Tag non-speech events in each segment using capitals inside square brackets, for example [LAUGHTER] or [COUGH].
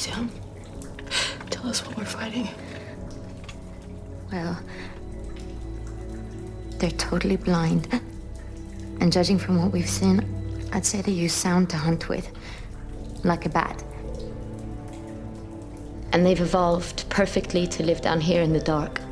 Sam, tell us what we're fighting. Well, they're totally blind. And judging from what we've seen, I'd say they use sound to hunt with. Like a bat. And they've evolved perfectly to live down here in the dark.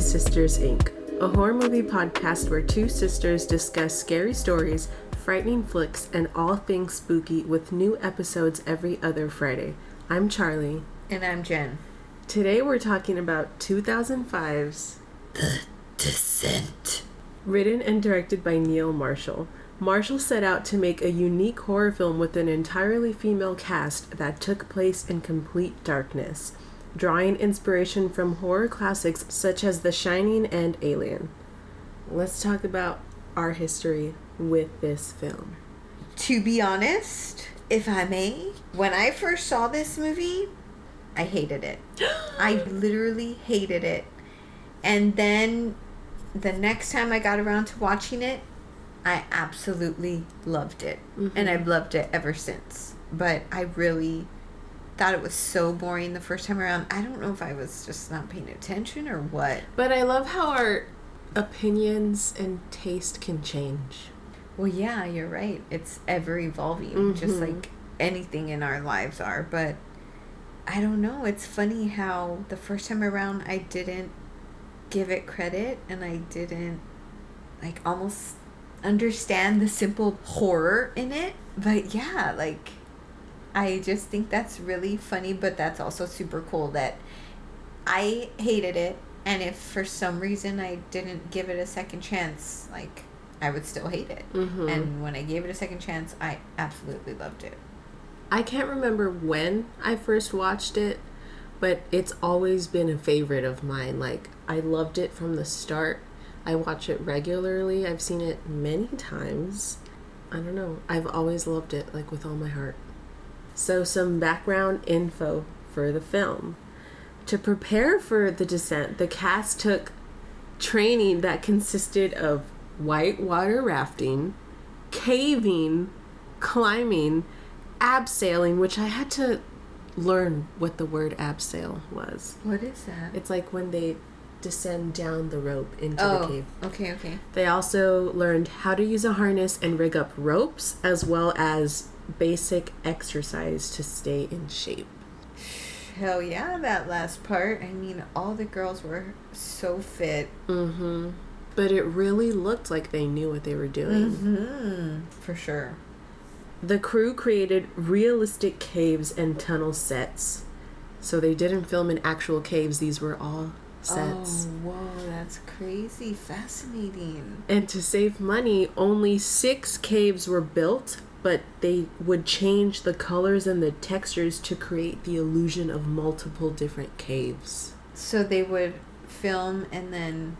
Spooky Sisters Inc., a horror movie podcast where two sisters discuss scary stories, frightening flicks, and all things spooky with new episodes every other Friday. I'm Charlie. And I'm Jen. Today we're talking about 2005's The Descent. Written and directed by Neil Marshall. Marshall set out to make a unique horror film with an entirely female cast that took place in complete darkness, drawing inspiration from horror classics such as The Shining and Alien. Let's talk about our history with this film. To be honest, if I may, when I first saw this movie, I hated it. [GASPS] I literally hated it. And then the next time I got around to watching it, I absolutely loved it. Mm-hmm. And I've loved it ever since. But I really thought it was so boring the first time around. I don't know if I was just not paying attention or what. But I love how our opinions and taste can change. Well, yeah, you're right. It's ever evolving, just Mhm. like anything in our lives are. But I don't know. It's funny how the first time around I didn't give it credit and I didn't like almost understand the simple horror in it. But yeah, like I just think that's really funny, but that's also super cool that I hated it. And if for some reason I didn't give it a second chance, like I would still hate it. Mhm. And when I gave it a second chance, I absolutely loved it. I can't remember when I first watched it, but it's always been a favorite of mine. Like, I loved it from the start. I watch it regularly. I've seen it many times. I don't know. I've always loved it, like, with all my heart. So, some background info for the film. To prepare for The Descent, the cast took training that consisted of whitewater rafting, caving, climbing, abseiling, which I had to learn what the word abseil was. What is that? It's like when they descend down the rope into the oh, cave. okay, okay. They also learned how to use a harness and rig up ropes, as well as basic exercise to stay in shape. Hell yeah, that last part. I mean, all the girls were so fit. Mm-hmm. But it really looked like they knew what they were doing. Mm-hmm. For sure. The crew created realistic caves and tunnel sets. So they didn't film in actual caves, these were all sets. Oh, whoa, that's crazy. Fascinating. And to save money, only six caves were built, but they would change the colors and the textures to create the illusion of multiple different caves. So they would film and then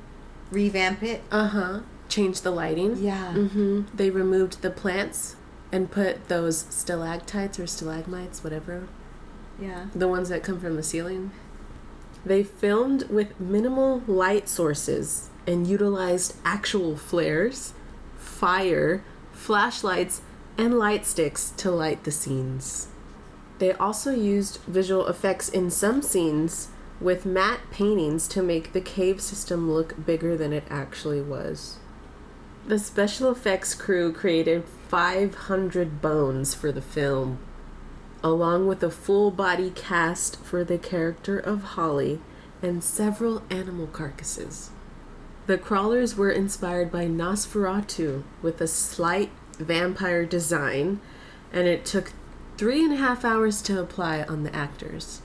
revamp it? Uh huh. Change the lighting. Yeah. Mm-hmm. They removed the plants and put those stalactites or stalagmites, whatever, Yeah. the ones that come from the ceiling. They filmed with minimal light sources and utilized actual flares, fire, flashlights, and light sticks to light the scenes. They also used visual effects in some scenes with matte paintings to make the cave system look bigger than it actually was. The special effects crew created 500 bones for the film, along with a full body cast for the character of Holly and several animal carcasses. The crawlers were inspired by Nosferatu with a slight vampire design, and it took three and a half hours to apply on the actors.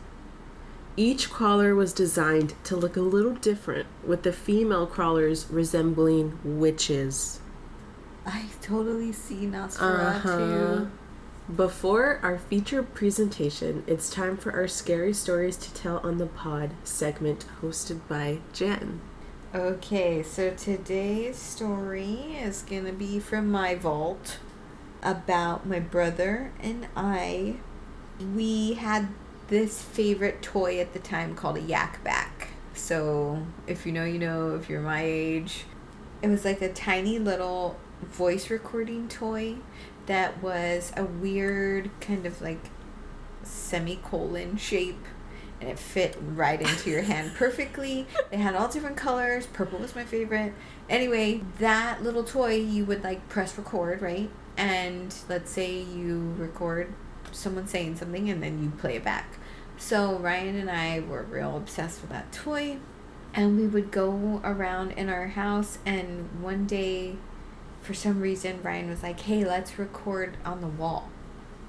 Each crawler was designed to look a little different, with the female crawlers resembling witches. I totally see Nosferatu. Uh-huh. Before our feature presentation, it's time for our scary stories to tell on the pod segment hosted by Jen. Okay, so today's story is going to be from my vault. about my brother and I. We had this favorite toy at the time called a Yak Bak. So, if you know, you know, if you're my age, it was like a tiny little voice recording toy that was a weird kind of like semicolon shape and it fit right into your hand perfectly. They had all different colors. Purple was my favorite. Anyway, that little toy you would like press record, right? And let's say you record someone saying something and then you play it back. So Ryan and I were real obsessed with that toy. And we would go around in our house and one day for some reason Ryan was like, Hey, let's record on the wall.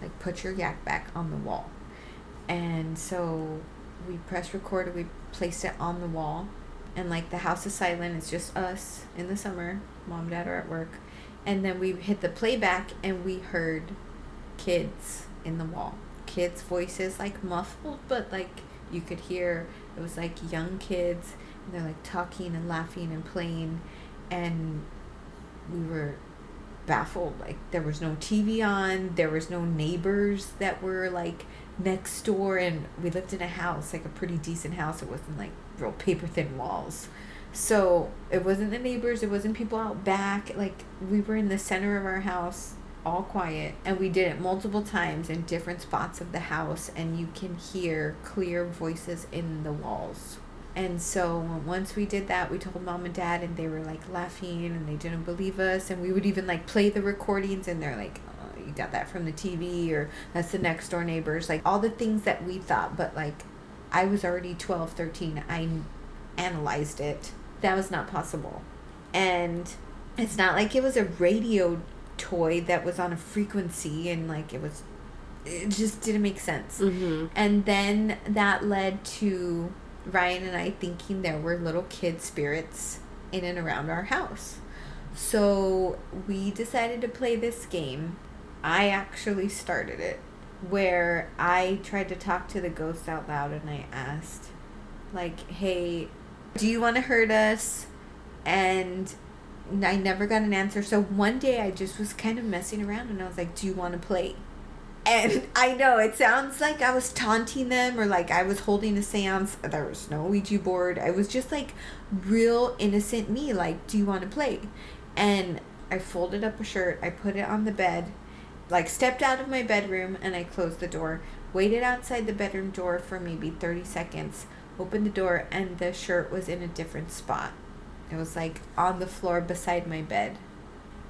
Like put your Yak Bak on the wall. And so we pressed record we placed it on the wall. And like the house is silent, it's just us in the summer. Mom and dad are at work. And then we hit the playback and we heard kids in the wall. Kids' voices like muffled, but like you could hear it was like young kids and they're like talking and laughing and playing and we were baffled like there was no TV on there was no neighbors that were like next door and we lived in a house like a pretty decent house. It wasn't like real paper thin walls. So it wasn't the neighbors it wasn't people out back. Like we were in the center of our house all quiet and we did it multiple times in different spots of the house and you can hear clear voices in the walls. And so once we did that, we told mom and dad, and they were like laughing and they didn't believe us. And we would even like play the recordings, and they're like, got that from the TV, or that's the next door neighbors. Like all the things that we thought, but like I was already 12, 13. I analyzed it. That was not possible. And it's not like it was a radio toy that was on a frequency and like it was, it just didn't make sense. Mm-hmm. And then that led to Ryan and I thinking there were little kid spirits in and around our house. So we decided to play this game. I actually started it where I tried to talk to the ghost out loud and I asked, like, hey, do you want to hurt us? And I never got an answer. So one day I just was kind of messing around and I was like, do you want to play? And [LAUGHS] I know it sounds like I was taunting them or like I was holding a seance. There was no Ouija board. I was just like real innocent me, like, do you want to play? And I folded up a shirt, I put it on the bed, like stepped out of my bedroom and I closed the door, waited outside the bedroom door for maybe 30 seconds, opened the door, and the shirt was in a different spot. It was like on the floor beside my bed.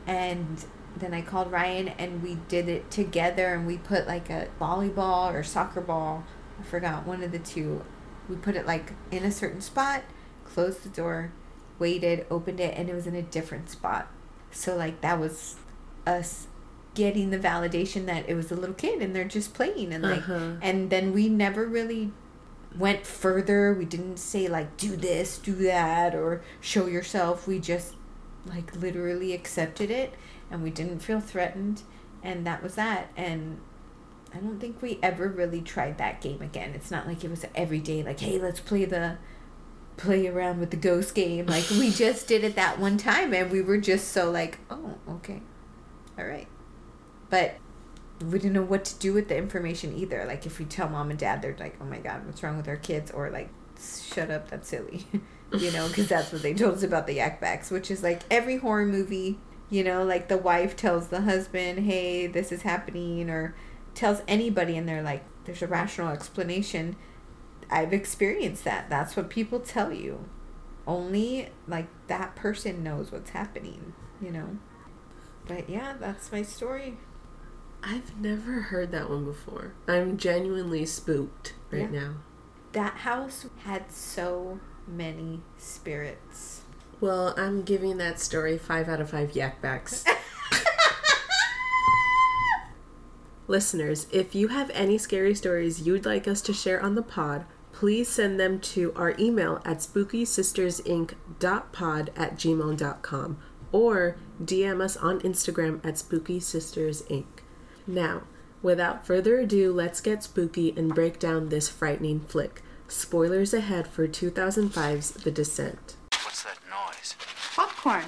And then I called Ryan and we did it together and we put like a volleyball or soccer ball, I forgot one of the two. We put it like in a certain spot, closed the door, waited, opened it, and it was in a different spot. So like that was us getting the validation that it was a little kid and they're just playing and like Uh-huh. and then we never really went further. We didn't say like do this, do that or show yourself. We just like literally accepted it and we didn't feel threatened and that was that and I don't think we ever really tried that game again. It's not like it was every day like, "Hey, let's play the play around with the ghost game." Like we [LAUGHS] just did it that one time and we were just so like, "Oh, okay. All right." But we didn't know what to do with the information either. Like if we tell mom and dad, they're like, "Oh my god, what's wrong with our kids?" or like, "Shut up, that's silly." [LAUGHS] you know, because that's what they told us about the Yak Baks, which is like every horror movie. You know, like the wife tells the husband, "Hey, this is happening," or tells anybody, and they're like, "There's a rational explanation." I've experienced that. That's what people tell you. Only like that person knows what's happening. You know. But yeah, that's my story. I've never heard that one before. I'm genuinely spooked right Yeah. now. That house had so many spirits. Well, I'm giving that story five out of five Yak Baks. [LAUGHS] Listeners, if you have any scary stories you'd like us to share on the pod, please send them to our email at spookysistersinc.pod at gmail.com or DM us on Instagram at spookysistersinc. Now, without further ado, let's get spooky and break down this frightening flick. Spoilers ahead for 2005's The Descent. What's that noise? Popcorn.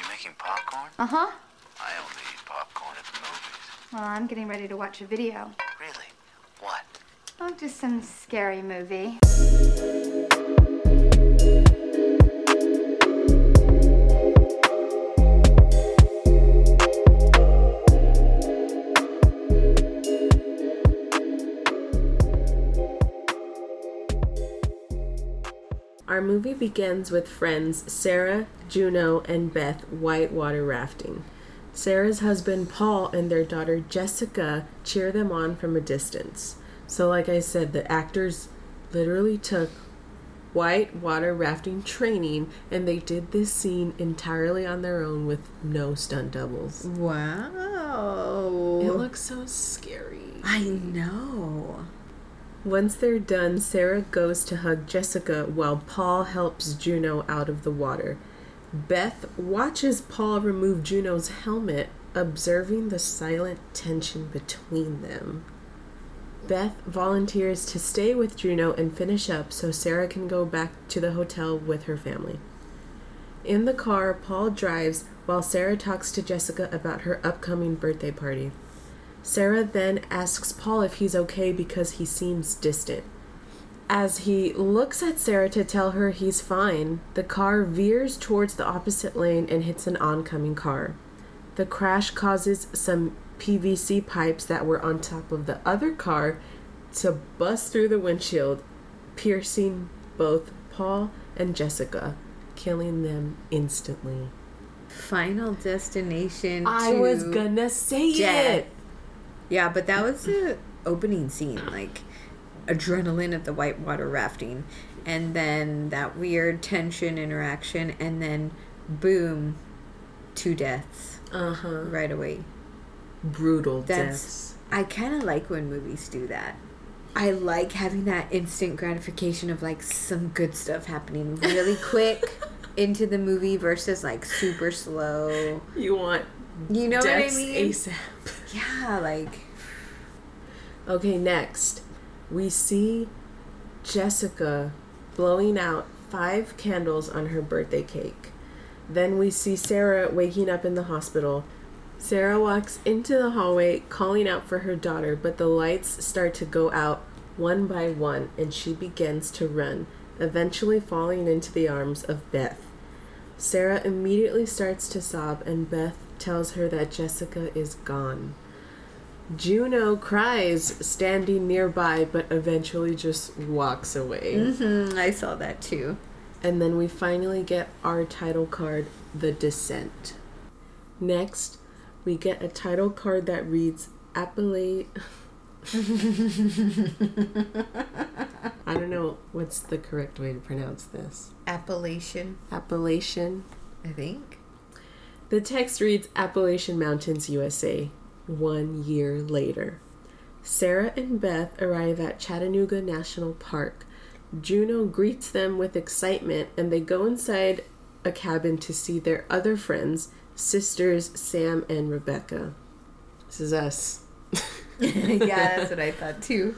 You making popcorn? Uh huh. I only eat popcorn at the movies. Well, I'm getting ready to watch a video. Really? What? Oh, just some scary movie. Our movie begins with friends Sarah, Juno, and Beth whitewater rafting. Sarah's husband Paul and their daughter Jessica cheer them on from a distance. So, like I said, the actors literally took whitewater rafting training and they did this scene entirely on their own with no stunt doubles. Wow. It looks so scary. I know. Once they're done, Sarah goes to hug Jessica while Paul helps Juno out of the water. Beth watches Paul remove Juno's helmet, observing the silent tension between them. Beth volunteers to stay with Juno and finish up so Sarah can go back to the hotel with her family. In the car, Paul drives while Sarah talks to Jessica about her upcoming birthday party. Sarah then asks Paul if he's okay because he seems distant. As he looks at Sarah to tell her he's fine, the car veers towards the opposite lane and hits an oncoming car. The crash causes some PVC pipes that were on top of the other car to bust through the windshield, piercing both Paul and Jessica, killing them instantly. Final destination. I was gonna say it. Yeah, but that was the opening scene, like adrenaline of the whitewater rafting, and then that weird tension interaction, and then boom, two deaths Uh huh. right away. Brutal That's deaths. I kind of like when movies do that. I like having that instant gratification of like some good stuff happening really [LAUGHS] quick into the movie versus like super slow. You want You know what I mean? ASAP. Yeah, like Okay, next we see Jessica blowing out five candles on her birthday cake. Then we see Sarah waking up in the hospital. Sarah walks into the hallway calling out for her daughter, but the lights start to go out one by one and she begins to run, eventually falling into the arms of Beth. Sarah immediately starts to sob, and Beth tells her that Jessica is gone. Juno cries, standing nearby, but eventually just walks away. mhm, I saw that too. And then we finally get our title card, The Descent. Next, we get a title card that reads Appellate. [LAUGHS] I don't know what's the correct way to pronounce this. Appellation, Appellation. I think. The text reads Appalachian Mountains, USA, one year later. Sarah and Beth arrive at Chattanooga National Park. Juno greets them with excitement and they go inside a cabin to see their other friends, sisters Sam and Rebecca. This is us. [LAUGHS] yeah, that's what I thought too.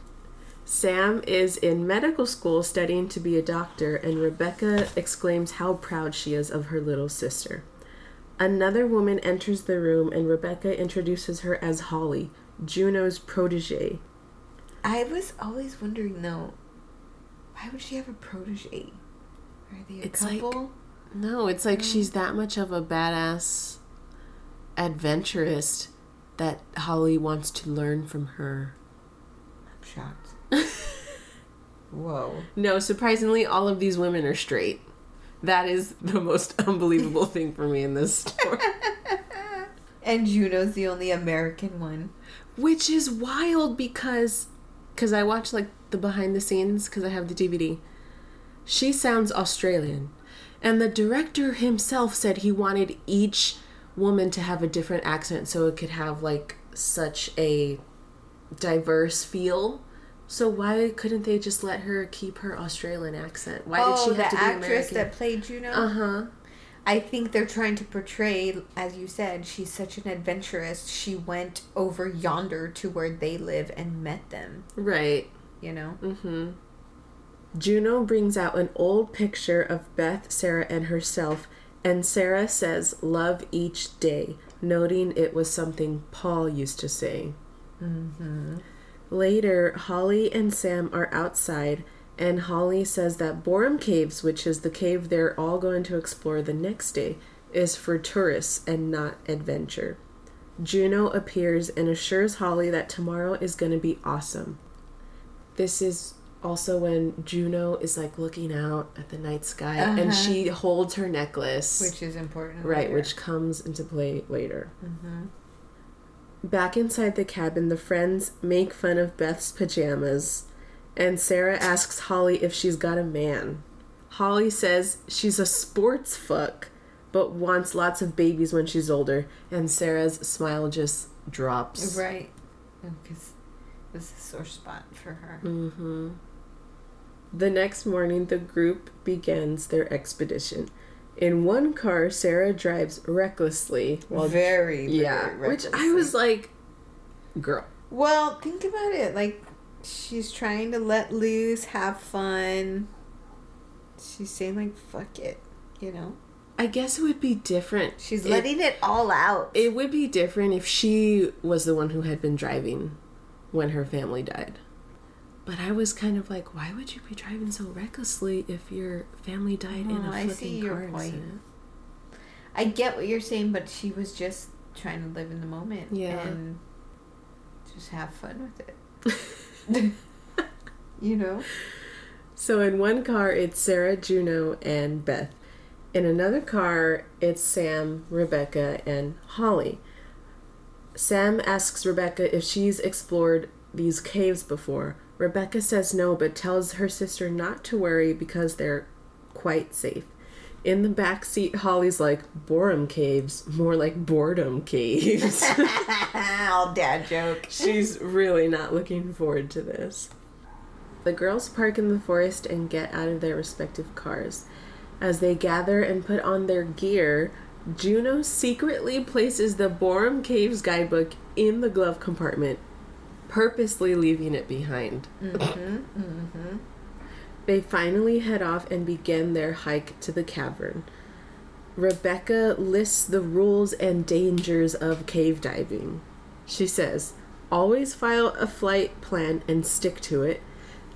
Sam is in medical school studying to be a doctor, and Rebecca exclaims how proud she is of her little sister. Another woman enters the room, and Rebecca introduces her as Holly, Juno's protege. I was always wondering though, why would she have a protege? Are they a It's like- couple? No, it's like mm. she's that much of a badass adventurist that Holly wants to learn from her. I'm shocked. [LAUGHS] Whoa. No, surprisingly, all of these women are straight. That is the most [LAUGHS] unbelievable thing for me in this story. [LAUGHS] And Juno's the only American one. which is wild because because I watch like the behind the scenes because I have the DVD. She sounds Australian, and the director himself said he wanted each woman to have a different accent so it could have like such a diverse feel. So why couldn't they just let her keep her Australian accent? Why oh, did she have to be American? the actress that played Juno? uh huh. I think they're trying to portray, as you said, she's such an adventurous. She went over yonder to where they live and met them, Right. you know? Mm-hmm. Juno brings out an old picture of Beth, Sarah, and herself, and Sarah says, Love each day. noting it was something Paul used to say. Later, Holly and Sam are outside, and Holly says that Boreham Caves, which is the cave they're all going to explore the next day, is for tourists and not adventure. Juno appears and assures Holly that tomorrow is going to be awesome. This is also when Juno is like looking out at the night sky and uh-huh. she holds her necklace. Which is important. Right, later. which comes into play later. Mm-hmm. Back inside the cabin, the friends make fun of Beth's pajamas, and Sarah asks Holly if she's got a man. Holly says she's a sports fuck, but wants lots of babies when she's older, and Sarah's smile just drops. Right. Because it was a sore spot for her. Mm-hmm. The next morning, the group begins their expedition. In one car, Sarah drives recklessly while very, very yeah, which I was like, girl. Well, think about it. Like, she's trying to let loose, have fun. She's saying, like, fuck it. You know? I guess it would be different. She's It- letting it all out. It would be different if she was the one who had been driving when her family died. But I was kind of like, why would you be driving so recklessly if your family died in Oh, a I flipping your car point. accident? I get what you're saying, but she was just trying to live in the moment. Yeah. And just have fun with it. [LAUGHS] you know? So in one car, it's Sarah, Juno, and Beth. In another car, it's Sam, Rebecca, and Holly. Sam asks Rebecca if she's explored these caves before. Rebecca says no, but tells her sister not to worry because they're quite safe. In the back seat, Holly's like, Boreham caves, more like boredom caves. [LAUGHS] [LAUGHS] All dad joke. She's really not looking forward to this. The girls park in the forest and get out of their respective cars. As they gather and put on their gear, Juno secretly places the Boreham Caves guidebook in the glove compartment, purposely leaving it behind. Mm-hmm, mm-hmm. They finally head off and begin their hike to the cavern. Rebecca lists the rules and dangers of cave diving. She says, always file a flight plan and stick to it.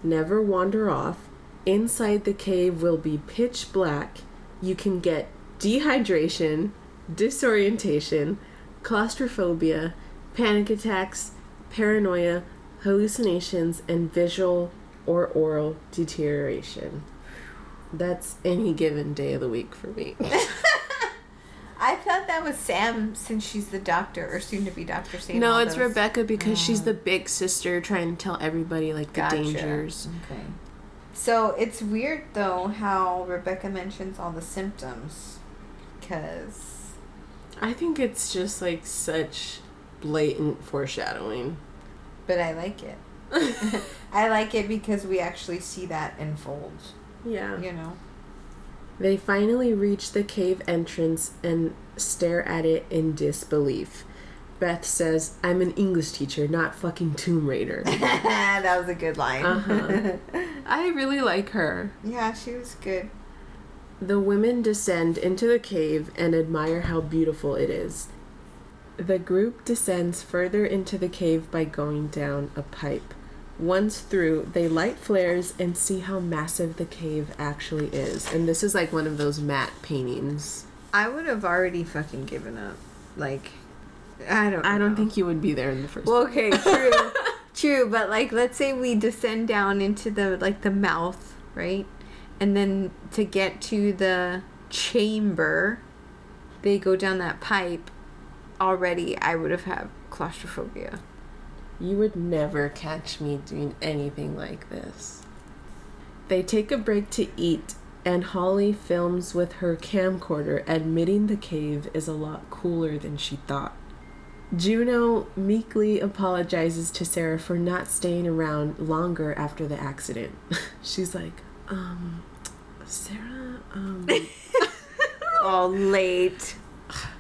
Never wander off. Inside the cave will be pitch black. You can get dehydration, disorientation, claustrophobia, panic attacks, paranoia, hallucinations, and visual or oral deterioration. That's any given day of the week for me. [LAUGHS] I thought that was Sam since she's the doctor or soon to be doctor saying no, it's those. Rebecca because she's the mm. big sister trying to tell everybody like the Gotcha. dangers. Okay. So it's weird though how Rebecca mentions all the symptoms because I think it's just like such blatant foreshadowing. but I like it. [LAUGHS] I like it because we actually see that unfold, Yeah. you know. They finally reach the cave entrance and stare at it in disbelief. Beth says, I'm an English teacher, not fucking Tomb Raider. [LAUGHS] that was a good line. Uh-huh. [LAUGHS] I really like her. yeah, she was good. The women descend into the cave and admire how beautiful it is. The group descends further into the cave by going down a pipe. Once through, they light flares and see how massive the cave actually is. And this is like one of those matte paintings. I would have already fucking given up. Like, I don't. I don't think you would be there in the first Well, okay, true, [LAUGHS] true. But like, let's say we descend down into the like the mouth, right, and then to get to the chamber, they go down that pipe. Already, I would have had claustrophobia. You would never catch me doing anything like this. They take a break to eat, and Holly films with her camcorder, admitting the cave is a lot cooler than she thought. Juno meekly apologizes to Sarah for not staying around longer after the accident. [LAUGHS] She's like, um, Sarah, um, [LAUGHS] Oh, late.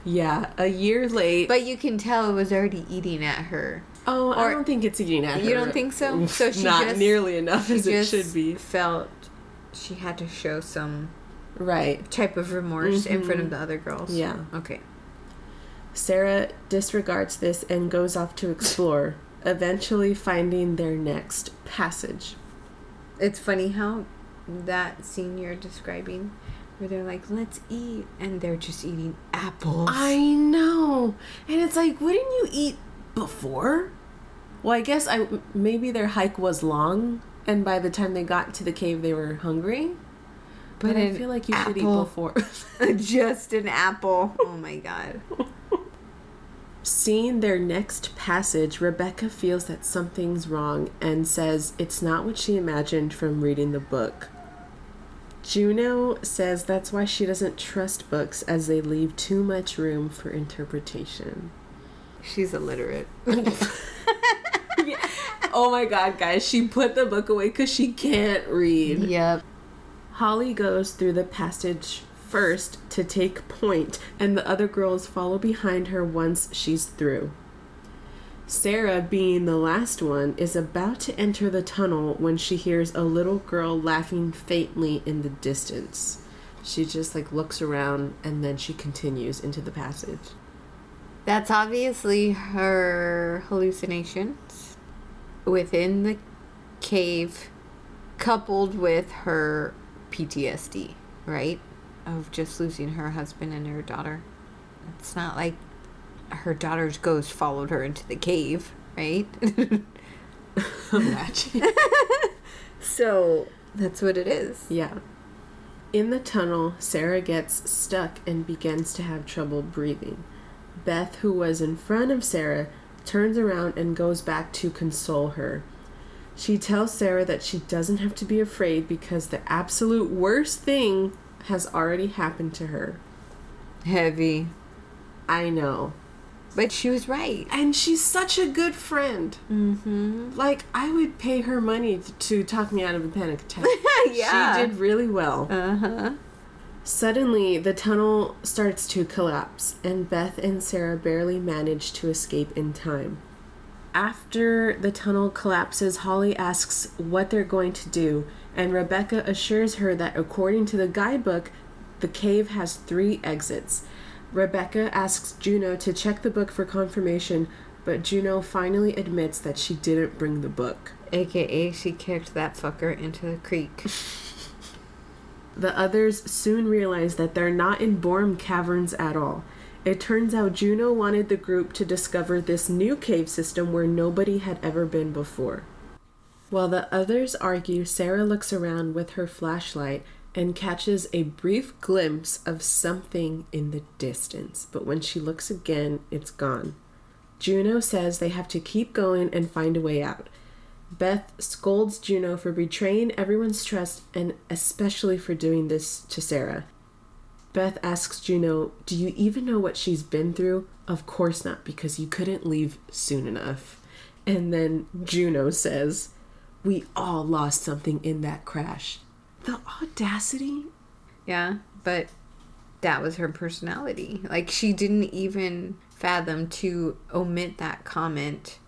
Yeah, a year late. But you can tell it was already eating at her. oh, I don't think it's eating at her. You don't think so? So she not just- nearly enough as it should be. Felt she had to show some Right. type of remorse in front of mm-hmm. the other girls. Yeah. Okay. Sarah disregards this and goes off to explore, eventually finding their next passage. It's funny how that scene you're describing, where they're like, "Let's eat," and they're just eating apples. I know. And it's like, wouldn't you eat before? Well, I guess I maybe their hike was long and by the time they got to the cave they were hungry. But, I feel like you should eat before. [LAUGHS] [LAUGHS] just an apple. Oh my god. Seeing their next passage, Rebecca feels that something's wrong and says it's not what she imagined from reading the book. Juno says that's why she doesn't trust books as they leave too much room for interpretation. She's illiterate. [LAUGHS] [LAUGHS] Oh my god, guys, she put the book away because she can't read. Yep. Holly goes through the passage first to take point, and the other girls follow behind her once she's through. Sarah, being the last one, is about to enter the tunnel when she hears a little girl laughing faintly in the distance. She just like looks around and then she continues into the passage. That's obviously her hallucinations within the cave, coupled with her PTSD, right? Of just losing her husband and her daughter. It's not like her daughter's ghost followed her into the cave, right? Imagine. [LAUGHS] so that's what it is. Yeah. In the tunnel, Sarah gets stuck and begins to have trouble breathing. Beth, who was in front of Sarah, turns around and goes back to console her. She tells Sarah that she doesn't have to be afraid because the absolute worst thing has already happened to her. Heavy. I know. But she was right. And she's such a good friend. Mm-hmm. Like, I would pay her money to talk me out of a panic attack. [LAUGHS] Yeah. She did really well. Uh-huh. Suddenly, the tunnel starts to collapse, and Beth and Sarah barely manage to escape in time. After the tunnel collapses, Holly asks what they're going to do, and Rebecca assures her that according to the guidebook, the cave has three exits. Rebecca asks Juno to check the book for confirmation, but Juno finally admits that she didn't bring the book. AKA she kicked that fucker into the creek. [LAUGHS] The others soon realize that they're not in Boreham caverns at all. It turns out Juno wanted the group to discover this new cave system where nobody had ever been before. While the others argue, Sarah looks around with her flashlight and catches a brief glimpse of something in the distance, but when she looks again, it's gone. Juno says they have to keep going and find a way out. Beth scolds Juno for betraying everyone's trust and especially for doing this to Sarah. Beth asks Juno, Do you even know what she's been through? Of course not, because you couldn't leave soon enough. And then Juno says, We all lost something in that crash. The audacity? Yeah, but that was her personality. Like she didn't even fathom to omit that comment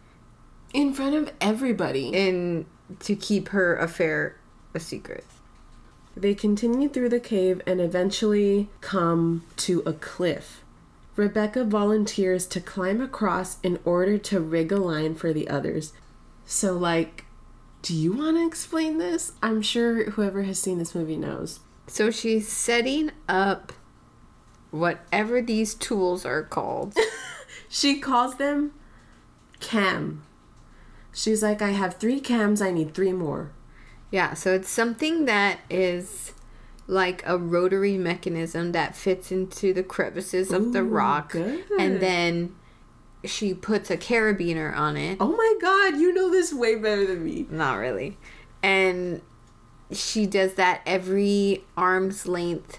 In front of everybody. and to keep her affair a secret. They continue through the cave and eventually come to a cliff. Rebecca volunteers to climb across in order to rig a line for the others. So, like, do you want to explain this? I'm sure whoever has seen this movie knows. So she's setting up whatever these tools are called. [LAUGHS] She calls them cam. She's like, I have three cams, I need three more. yeah, so it's something that is like a rotary mechanism that fits into the crevices of the rock. good. And then she puts a carabiner on it. Oh my god, you know this way better than me. Not really. And she does that every arm's length.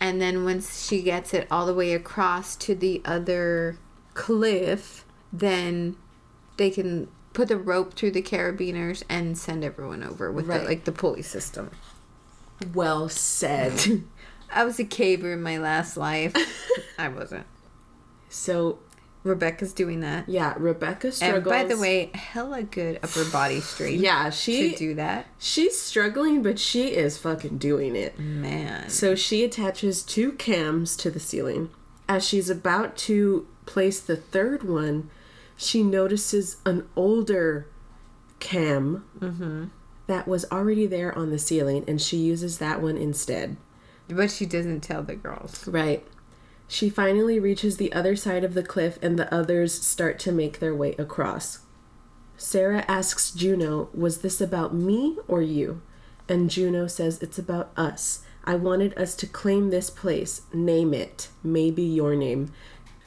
And then once she gets it all the way across to the other cliff, then they can put the rope through the carabiners and send everyone over with Right. the, like the pulley system. Well said. [LAUGHS] I was a caver in my last life. [LAUGHS] I wasn't. so, Rebecca's doing that. yeah, Rebecca struggles. And by the way, hella good upper body strength. Yeah, she- to do that. She's struggling, but she is fucking doing it. Man. So she attaches two cams to the ceiling. As she's about to place the third one, she notices an older cam mm-hmm. that was already there on the ceiling, and she uses that one instead. But she doesn't tell the girls. Right. She finally reaches the other side of the cliff, and the others start to make their way across. Sarah asks Juno, Was this about me or you? And Juno says, It's about us. I wanted us to claim this place. Name it. Maybe your name.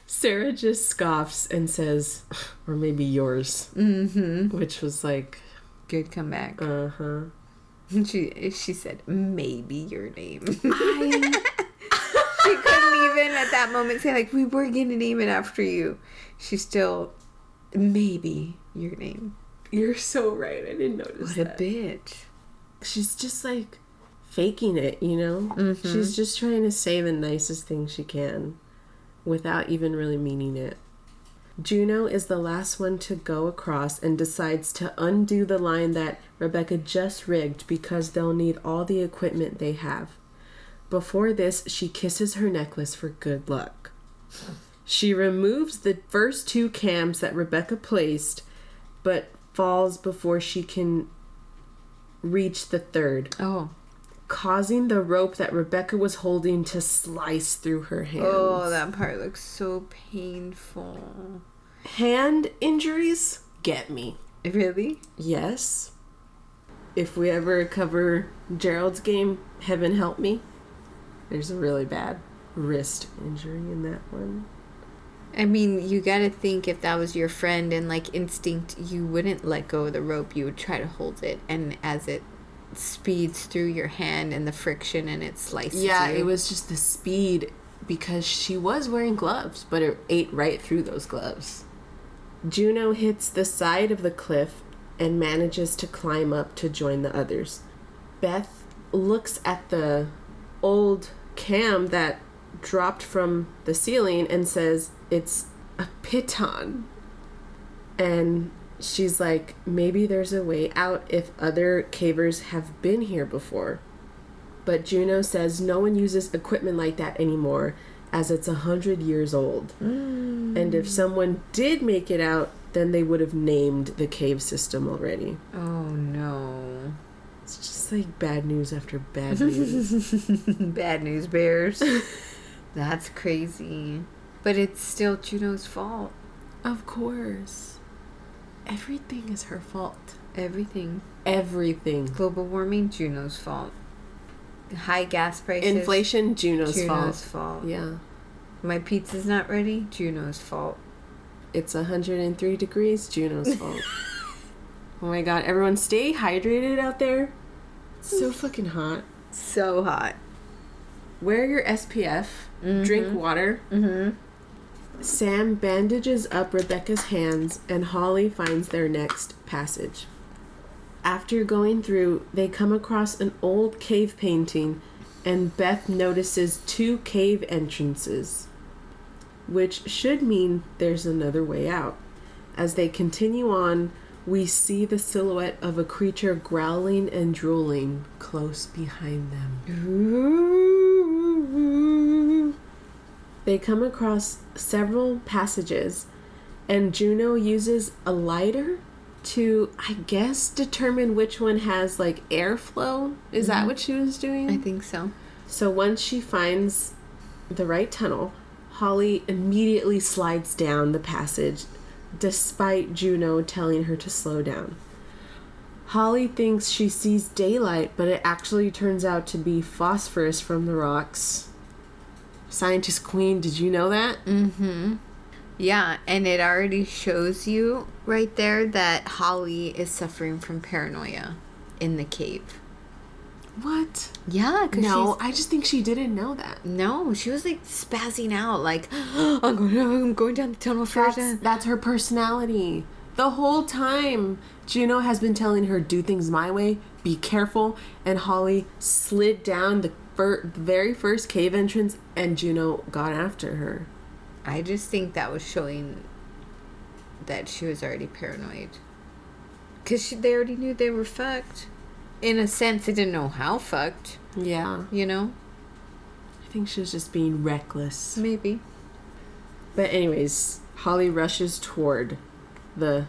Sarah just scoffs and says, [LAUGHS] Or maybe yours. Mm-hmm. Which was like, Good comeback. uh huh. [LAUGHS] She she said maybe your name. I. [LAUGHS] she couldn't even at that moment say like we were gonna name it after you. She still maybe your name. You're so right. I didn't notice What a bitch. she's just like faking it, you know? Mm-hmm. She's just trying to say the nicest thing she can without even really meaning it. Juno is the last one to go across and decides to undo the line that Rebecca just rigged because they'll need all the equipment they have. Before this, she kisses her necklace for good luck. She removes the first two cams that Rebecca placed, but falls before she can reach the third, Oh. causing the rope that Rebecca was holding to slice through her hands. Oh, that part looks so painful. Hand injuries get me. Really? Yes. If we ever cover Gerald's game, Heaven Help Me, there's a really bad wrist injury in that one. I mean, you gotta think if that was your friend and like instinct, you wouldn't let go of the rope. You would try to hold it, and as it speeds through your hand and the friction and it slices Yeah, you. it was just the speed because she was wearing gloves, but it ate right through those gloves. Juno hits the side of the cliff and manages to climb up to join the others. Beth looks at the old cam that dropped from the ceiling and says, It's a piton. And she's like, Maybe there's a way out if other cavers have been here before. But Juno says no one uses equipment like that anymore as it's a hundred years old. Mm. And if someone did make it out, then they would have named the cave system already. oh no. It's like bad news after bad [LAUGHS] news. Bad news bears. [LAUGHS] That's crazy. But it's still Juno's fault. of course. Everything is her fault. Everything. Everything. Global warming, Juno's fault. High gas prices. Inflation, Juno's, Juno's fault. fault. Yeah. My pizza's not ready, Juno's fault. It's 103 degrees, Juno's fault. [LAUGHS] oh my god, everyone stay hydrated out there. So fucking hot. So hot. Wear your SPF, drink water. Mm-hmm. Sam bandages up Rebecca's hands, and Holly finds their next passage. After going through, they come across an old cave painting, and Beth notices two cave entrances, which should mean there's another way out. As they continue on, we see the silhouette of a creature growling and drooling close behind them. They come across several passages, and Juno uses a lighter to, I guess, determine which one has like airflow. Is that mm-hmm. what she was doing? I think so. So once she finds the right tunnel, Holly immediately slides down the passage, despite Juno telling her to slow down. Holly thinks she sees daylight, but it actually turns out to be phosphorus from the rocks. Scientist Queen, did you know that? Mm hmm. Yeah, and it already shows you right there that Holly is suffering from paranoia in the cave. What? Yeah, No, I just think she didn't know that. no, she was like spazzing out, like [GASPS] I'm going, I'm going down the tunnel first. That's, that's her personality. The whole time, Juno has been telling her, do things my way, be careful. And Holly slid down the, fir- the very first cave entrance, and Juno got after her. I just think that was showing that she was already paranoid. Because they already knew they were fucked. In a sense, they didn't know how fucked, Yeah. you know? I think she was just being reckless. Maybe. But anyways, Holly rushes toward the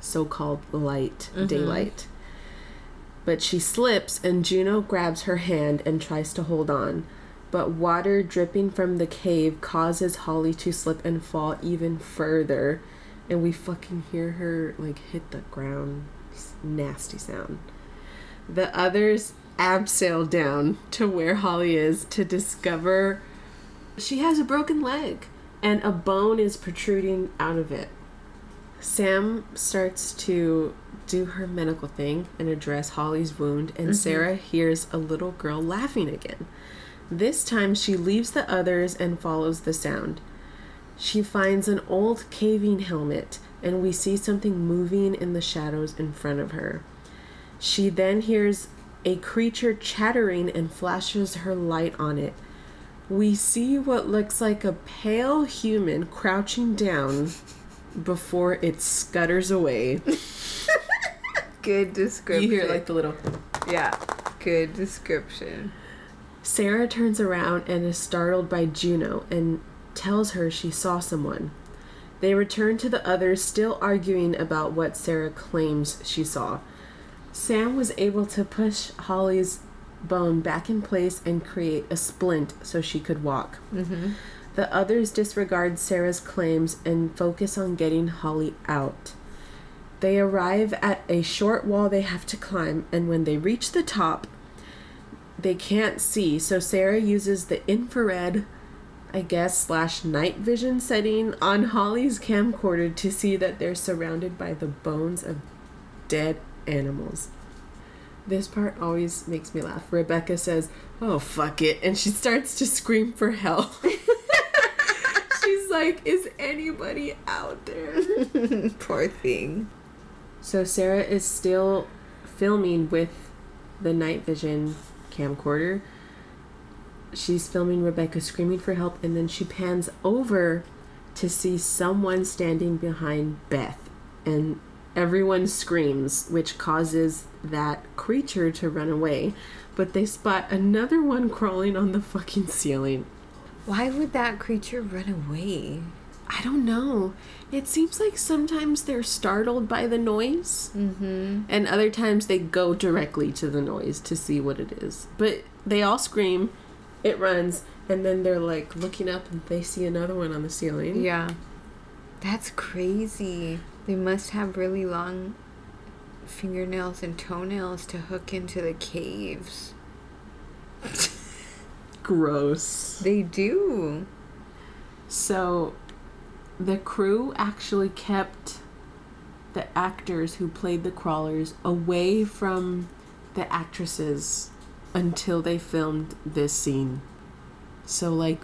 so-called light, mm-hmm. daylight. But she slips and Juno grabs her hand and tries to hold on. But water dripping from the cave causes Holly to slip and fall even further. And we fucking hear her like hit the ground. Nasty sound. The others abseil down to where Holly is to discover she has a broken leg and a bone is protruding out of it. Sam starts to do her medical thing and address Holly's wound, and mm-hmm. Sarah hears a little girl laughing again. This time she leaves the others and follows the sound. She finds an old caving helmet, and we see something moving in the shadows in front of her. She then hears a creature chattering and flashes her light on it. We see what looks like a pale human crouching down before it scutters away. [LAUGHS] Good description. You hear like the little. yeah. Good description. Sarah turns around and is startled by Juno and tells her she saw someone. They return to the others, still arguing about what Sarah claims she saw. Sam was able to push Holly's bone back in place and create a splint so she could walk. Mm-hmm. The others disregard Sarah's claims and focus on getting Holly out. They arrive at a short wall they have to climb, and when they reach the top, they can't see, so Sarah uses the infrared, I guess, slash night vision setting on Holly's camcorder to see that they're surrounded by the bones of dead animals. This part always makes me laugh. Rebecca says, Oh, fuck it. And she starts to scream for help. [LAUGHS] She's like, Is anybody out there? [LAUGHS] Poor thing. So Sarah is still filming with the night vision camcorder. She's filming Rebecca screaming for help, and then she pans over to see someone standing behind Beth, and everyone screams, which causes that creature to run away. But they spot another one crawling on the fucking ceiling. Why would that creature run away? I don't know. It seems like sometimes they're startled by the noise, mm-hmm. and other times they go directly to the noise to see what it is. But they all scream, it runs, and then they're like looking up and they see another one on the ceiling. Yeah. That's crazy. They must have really long fingernails and toenails to hook into the caves. [LAUGHS] Gross. They do. So, the crew actually kept the actors who played the crawlers away from the actresses until they filmed this scene. So, like,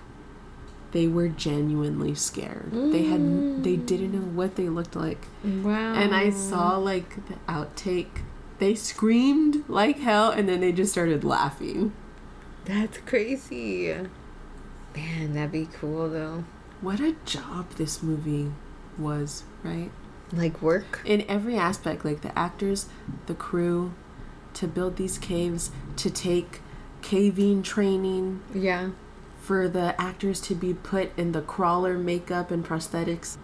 they were genuinely scared. They had they mm. didn't know what they looked like. Wow. And I saw like the outtake. They screamed like hell and then they just started laughing. That's crazy. Man, that'd be cool though. What a job this movie was, right? Like work. In every aspect, like the actors, the crew, to build these caves, to take caving training, Yeah. For the actors to be put in the crawler makeup and prosthetics,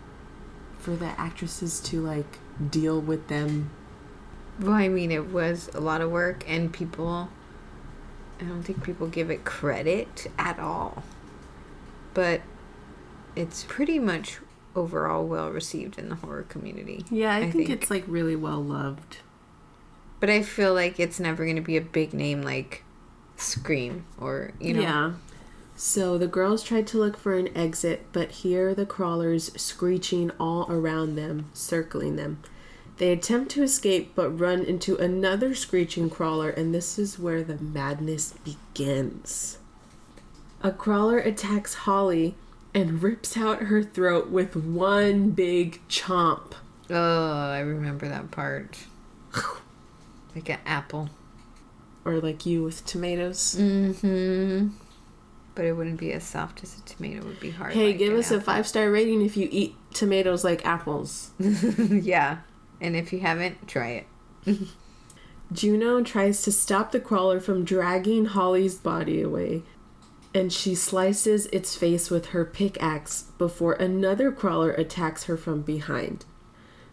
for the actresses to like deal with them. Well, I mean, it was a lot of work, and people. I don't think people give it credit at all. But it's pretty much overall well received in the horror community. Yeah, I, think, it's like really well loved. But I feel like it's never going to be a big name like Scream or, you know. Yeah. So the girls tried to look for an exit, but hear the crawlers screeching all around them, circling them. They attempt to escape but run into another screeching crawler, and this is where the madness begins. A crawler attacks Holly and rips out her throat with one big chomp. Oh, I remember that part. like an apple. Or like you with tomatoes. Mm-hmm. But it wouldn't be as soft as a tomato. It would be hard. Hey, like give us a five star rating if you eat tomatoes like apples. [LAUGHS] yeah. And if you haven't, try it. [LAUGHS] Juno tries to stop the crawler from dragging Holly's body away. and she slices its face with her pickaxe before another crawler attacks her from behind.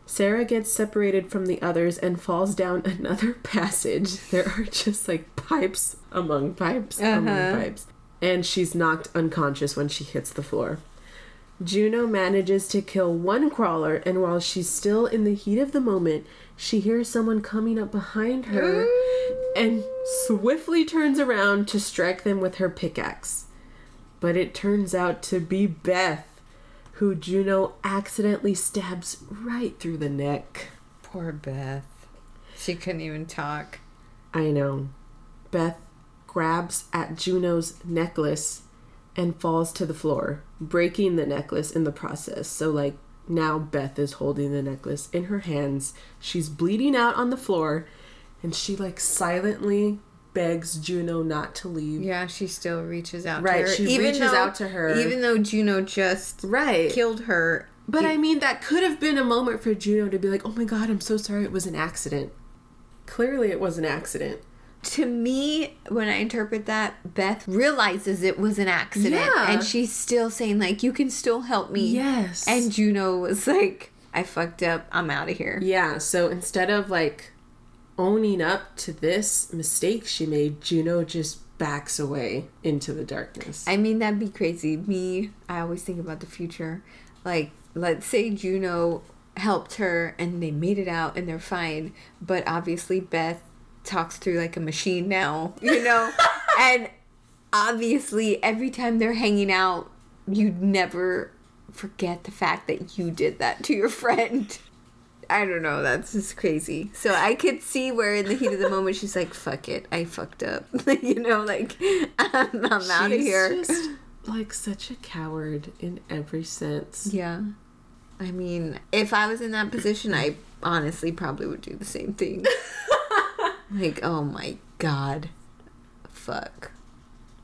Sarah gets separated from the others and falls down [LAUGHS] another passage. There are just like pipes among pipes among uh-huh. pipes. And she's knocked unconscious when she hits the floor. Juno manages to kill one crawler, and while she's still in the heat of the moment, she hears someone coming up behind her mm. and swiftly turns around to strike them with her pickaxe. But it turns out to be Beth, who Juno accidentally stabs right through the neck. Poor Beth. She couldn't even talk. I know. Beth grabs at Juno's necklace and falls to the floor, breaking the necklace in the process. So, like, now Beth is holding the necklace in her hands. She's bleeding out on the floor, and she, like, silently begs Juno not to leave. Yeah, she still reaches out Right, to her. she reaches out to her. Even though Juno just Right. killed her. But I mean, that could have been a moment for Juno to be like, oh my god, I'm so sorry it was an accident. Clearly, it was an accident. To me, when I interpret that, Beth realizes it was an accident. Yeah. And she's still saying, like, you can still help me. Yes. And Juno was like, I fucked up. I'm out of here. Yeah, so instead of like owning up to this mistake she made, Juno just backs away into the darkness. I mean, that'd be crazy. Me, I always think about the future. Like, let's say Juno helped her and they made it out and they're fine, but obviously Beth talks through like a machine now, you know? [LAUGHS] and obviously, every time they're hanging out, you'd never forget the fact that you did that to your friend. I don't know, that's just crazy. So I could see where in the heat of the moment she's like, fuck it, I fucked up. [LAUGHS] you know, like, [LAUGHS] I'm, I'm out of here. Just like such a coward in every sense. Yeah. I mean, if I was in that position, I honestly probably would do the same thing. Like, oh my god. Fuck.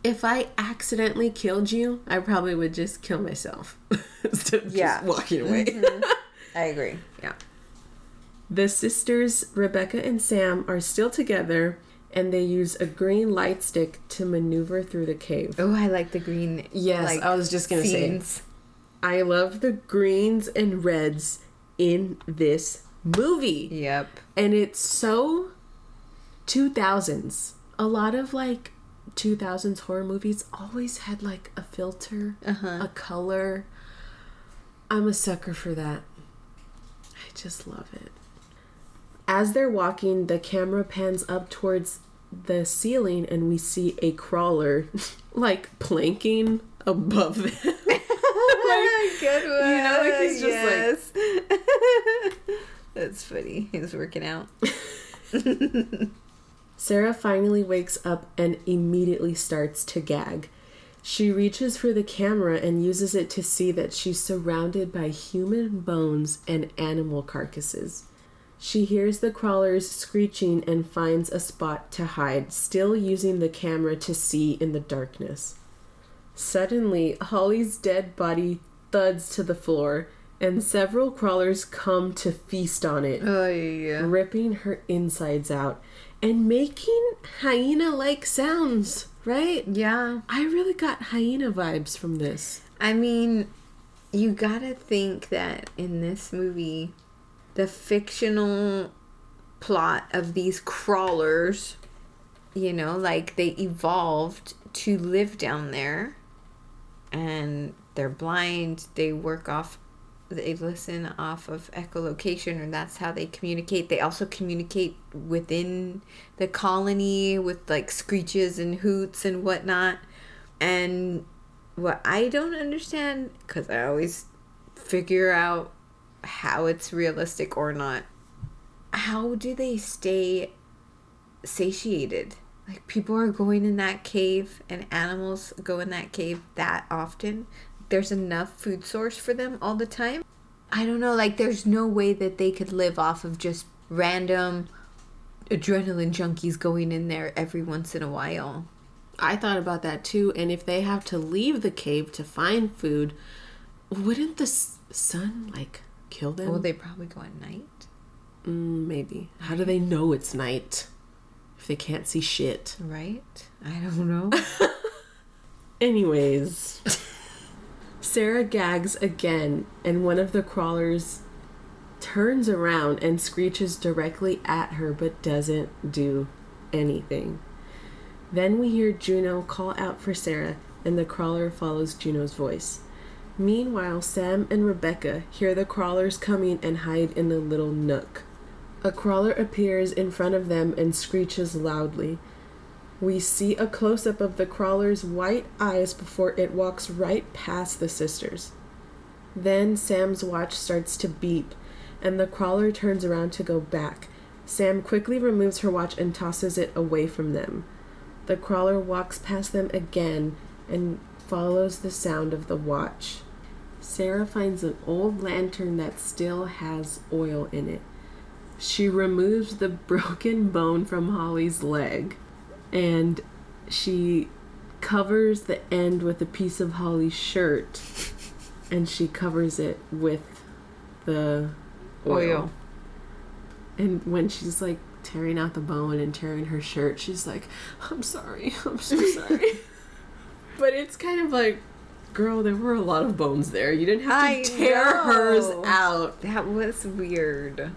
If I accidentally killed you, I probably would just kill myself [LAUGHS] instead of Yeah. just walking away. Mm-hmm. [LAUGHS] I agree. Yeah. The sisters, Rebecca and Sam, are still together and they use a green light stick to maneuver through the cave. Oh, I like the green. Yes, I was just gonna say. I love the greens and reds in this movie. Yep. And it's so 2000s. A lot of like 2000s horror movies always had like a filter, Uh-huh. a color. I'm a sucker for that. I just love it. As they're walking, the camera pans up towards the ceiling and we see a crawler [LAUGHS] like planking above them. [LAUGHS] [LAUGHS] Good one. You know, like, he's just like- like. That's funny. He's working out. Sarah finally wakes up and immediately starts to gag. She reaches for the camera and uses it to see that she's surrounded by human bones and animal carcasses. She hears the crawlers screeching and finds a spot to hide, still using the camera to see in the darkness. Suddenly, Holly's dead body thuds to the floor, and several crawlers come to feast on it ripping her insides out and making hyena like sounds, right? Yeah. I really got hyena vibes from this. I mean, you gotta think that in this movie, the fictional plot of these crawlers, you know, like they evolved to live down there and they're blind, they work off they listen off of echolocation and that's how they communicate. They also communicate within the colony with like screeches and hoots and whatnot. And what i don't understand because i always figure out how it's realistic or not how do they stay satiated? Like people are going in that cave and animals go in that cave that often there's enough food source for them all the time. I don't know like there's no way that they could live off of just random adrenaline junkies going in there every once in a while. I thought about that too, and if they have to leave the cave to find food, wouldn't the sun like kill them? well they probably go at night. Mm, maybe. How do they know it's night if they can't see shit? right? I don't know. [LAUGHS] Anyways, [LAUGHS] Sarah gags again, and one of the crawlers turns around and screeches directly at her but doesn't do anything. Then we hear Juno call out for Sarah, and the crawler follows Juno's voice. Meanwhile, Sam and Rebecca hear the crawlers coming and hide in a little nook. A crawler appears in front of them and screeches loudly. We see a close up of the crawler's white eyes before it walks right past the sisters. Then Sam's watch starts to beep, and the crawler turns around to go back. Sam quickly removes her watch and tosses it away from them. The crawler walks past them again and follows the sound of the watch. Sarah finds an old lantern that still has oil in it. She removes the [LAUGHS] broken bone from Holly's leg and she covers the end with a piece of Holly's shirt and she covers it with the oil. Oil. And when she's like tearing out the bone and tearing her shirt, she's like, I'm sorry, I'm so [LAUGHS] sorry. but it's kind of like, girl, there were a lot of bones there. You didn't have to I tear know. hers out. That was weird.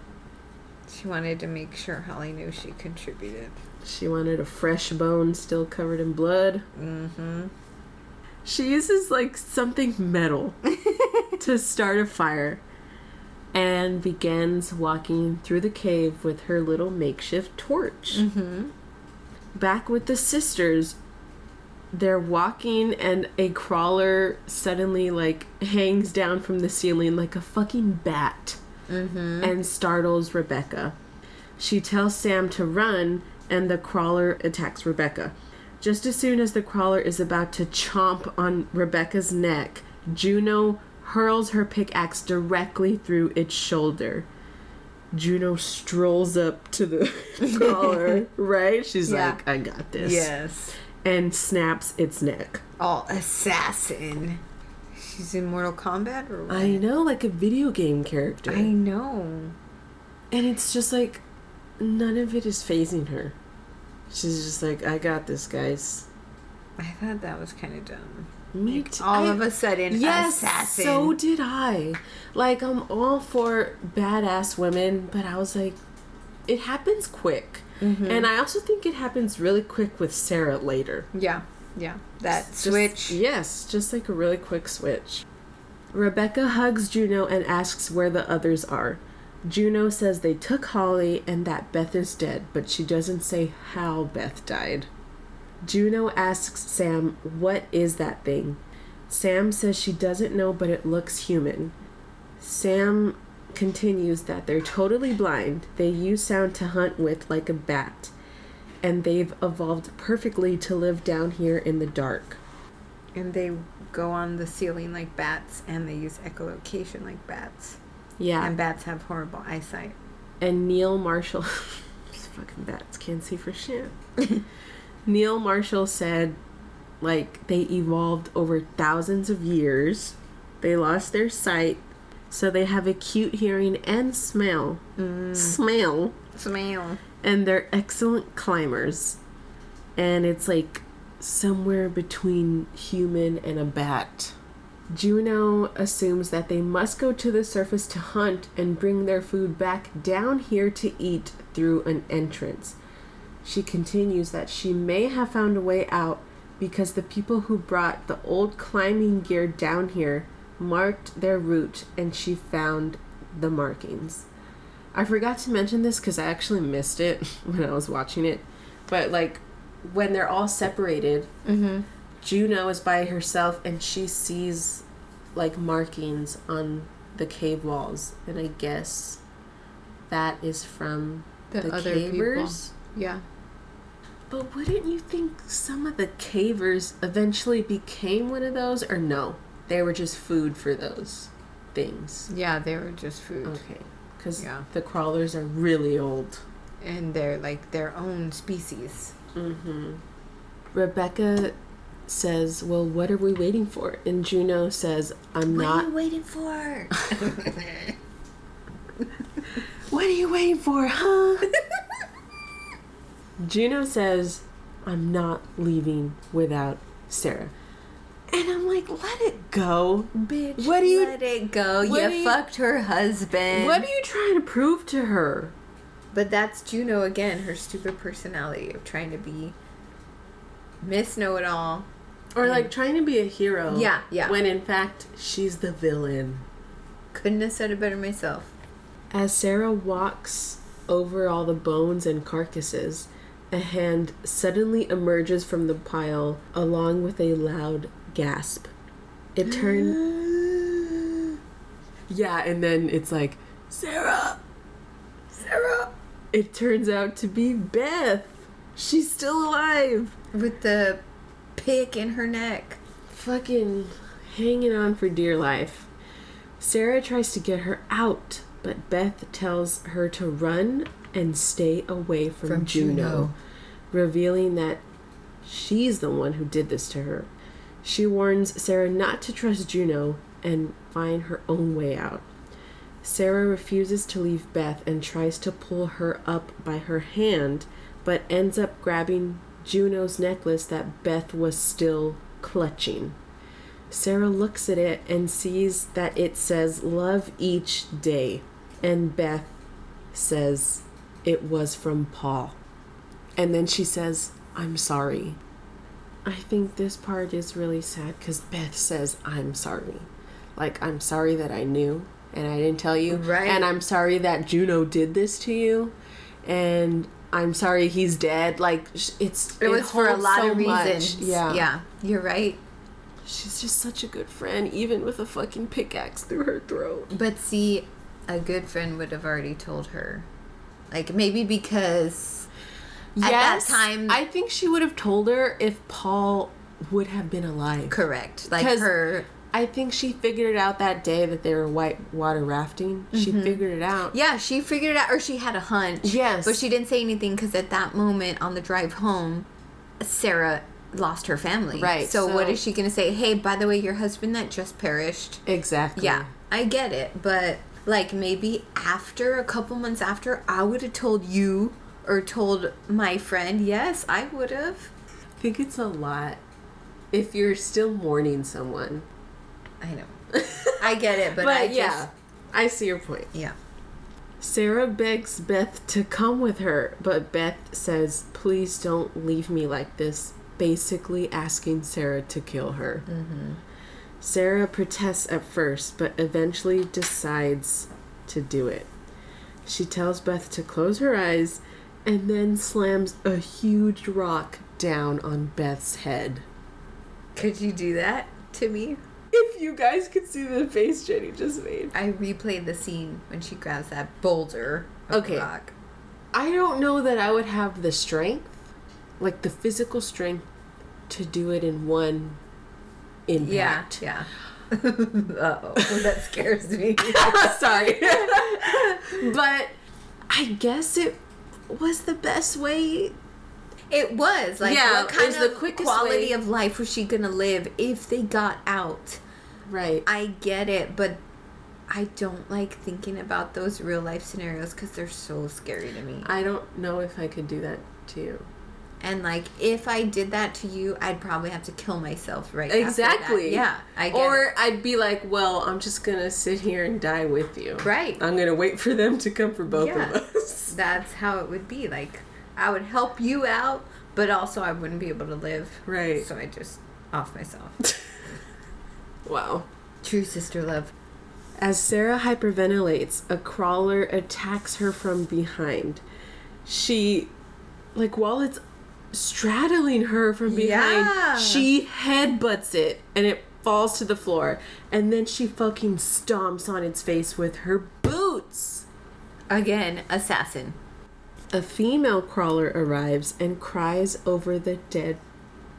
She wanted to make sure Holly knew she contributed. She wanted a fresh bone still covered in blood. Mm-hmm. She uses like something metal [LAUGHS] to start a fire and begins walking through the cave with her little makeshift torch. Mm-hmm. Back with the sisters, they're walking and a crawler suddenly like hangs down from the ceiling like a fucking bat Mm-hmm. and startles Rebecca. She tells Sam to run, and the crawler attacks Rebecca. Just as soon as the crawler is about to chomp on Rebecca's neck, Juno hurls her pickaxe directly through its shoulder. Juno strolls up to the [LAUGHS] crawler, right? She's Yeah. like, I got this. Yes. And snaps its neck. Oh, assassin. She's in Mortal Kombat or what? I know, like a video game character. I know. And it's just like none of it is phasing her. She's just like, I got this, guys. I thought that was kind of dumb. Me Like, too. all I- of a sudden, yes, assassin. so did I. Like, I'm all for badass women, but I was like, it happens quick. Mm-hmm. And I also think it happens really quick with Sarah later. yeah, yeah. That Just- switch. yes, just like a really quick switch. Rebecca hugs Juno and asks where the others are. Juno says they took Holly and that Beth is dead, but she doesn't say how Beth died. Juno asks Sam, What is that thing? Sam says she doesn't know, but it looks human. Sam continues that they're totally blind. They use sound to hunt with like a bat, and they've evolved perfectly to live down here in the dark. And they go on the ceiling like bats, and they use echolocation like bats. Yeah. And bats have horrible eyesight. and Neil Marshall [LAUGHS] these fucking bats can't see for shit. [LAUGHS] Neil Marshall said like they evolved over thousands of years. They lost their sight, so they have acute hearing and smell. Mm. Smell. Smell. And they're excellent climbers. And it's like somewhere between human and a bat. Juno assumes that they must go to the surface to hunt and bring their food back down here to eat through an entrance. She continues that she may have found a way out because the people who brought the old climbing gear down here marked their route and she found the markings. I forgot to mention this because I actually missed it [LAUGHS] when I was watching it. But like when they're all separated, Mm-hmm. Juno is by herself and she sees like markings on the cave walls, and I guess that is from The, the, other cavers. people. Yeah. But wouldn't you think some of the cavers eventually became one of those, or no? They were just food for those things. Yeah, they were just food. Okay, because Yeah. the crawlers are really old. And they're like their own species. Mm-hmm. Rebecca says, "Well, what are we waiting for?" And Juno says, "I'm not." What are you waiting for? [LAUGHS] What are you waiting for, huh? [LAUGHS] Juno says, I'm not leaving without Sarah. And I'm like, let it go. Bitch, What do you- let it go. You you- fucked her husband. What are you trying to prove to her? But that's Juno again, her stupid personality of trying to be Miss Know It All. Or like mm. trying to be a hero. Yeah, yeah. When in fact, she's the villain. Couldn't have said it better myself. As Sarah walks over all the bones and carcasses, a hand suddenly emerges from the pile along with a loud gasp. It turns. [GASPS] yeah, and then it's like, Sarah! Sarah! It turns out to be Beth! She's still alive! With the pick in her neck. Fucking hanging on for dear life. Sarah tries to get her out, but Beth tells her to run and stay away from, From Juno, Juno. revealing that she's the one who did this to her. She warns Sarah not to trust Juno and find her own way out. Sarah refuses to leave Beth and tries to pull her up by her hand, but ends up grabbing Juno's necklace that Beth was still clutching. Sarah looks at it and sees that it says love each day, and Beth says it was from Paul. And then she says, I'm sorry. I think this part is really sad because Beth says, I'm sorry. Like, I'm sorry that I knew and I didn't tell you. Right. And I'm sorry that Juno did this to you. And I'm sorry he's dead. Like, it's. It, was for a lot so of much. reasons. Yeah. Yeah. You're right. She's just such a good friend, even with a fucking pickaxe through her throat. But see, a good friend would have already told her. Like maybe because At that time- I think she would have told her if Paul would have been alive. correct. Like her I think she figured it out that day that they were white water rafting. She mm-hmm. figured it out. Yeah, she figured it out, or she had a hunch. Yes. But she didn't say anything because at that moment on the drive home, Sarah lost her family. Right, So, what so- is she going to say? Hey, by the way, your husband that just perished. Exactly. Yeah, I get it. But, like, maybe after, a couple months after, I would have told you or told my friend. Yes, I would have. I think it's a lot if you're still mourning someone. I know. [LAUGHS] I get it, but, But, I just. yeah, I see your point. Yeah. Sarah begs Beth to come with her, but Beth says, Please don't leave me like this, basically asking Sarah to kill her. Mm-hmm. Sarah protests at first, but eventually decides to do it. She tells Beth to close her eyes and then slams a huge rock down on Beth's head. Could you do that to me? If you guys could see the face Jenny just made. I replayed the scene when she grabs that boulder Okay. rock. I don't know that I would have the strength, like the physical strength, to do it in one impact. Yeah, yeah. [LAUGHS] uh oh, that scares me. [LAUGHS] [LAUGHS] Sorry. but I guess it was the best way. It was like Yeah, what kind of the quickest quality way. of life was she gonna live if they got out? Right. I get it, but I don't like thinking about those real life scenarios because they're so scary to me. I don't know if I could do that to you. And like, if I did that to you, I'd probably have to kill myself right. after that. Exactly. Yeah, I get or it. I'd be like, well, I'm just gonna sit here and die with you. Right. I'm gonna wait for them to come for both Yeah. of us. [LAUGHS] That's how it would be. Like, I would help you out, but also I wouldn't be able to live. Right. So I just off myself. [LAUGHS] Wow. True sister love. As Sarah hyperventilates, a crawler attacks her from behind. She, like, while it's straddling her from behind, Yeah. she headbutts it and it falls to the floor. And then she fucking stomps on its face with her boots. Again, assassin. A female crawler arrives and cries over the dead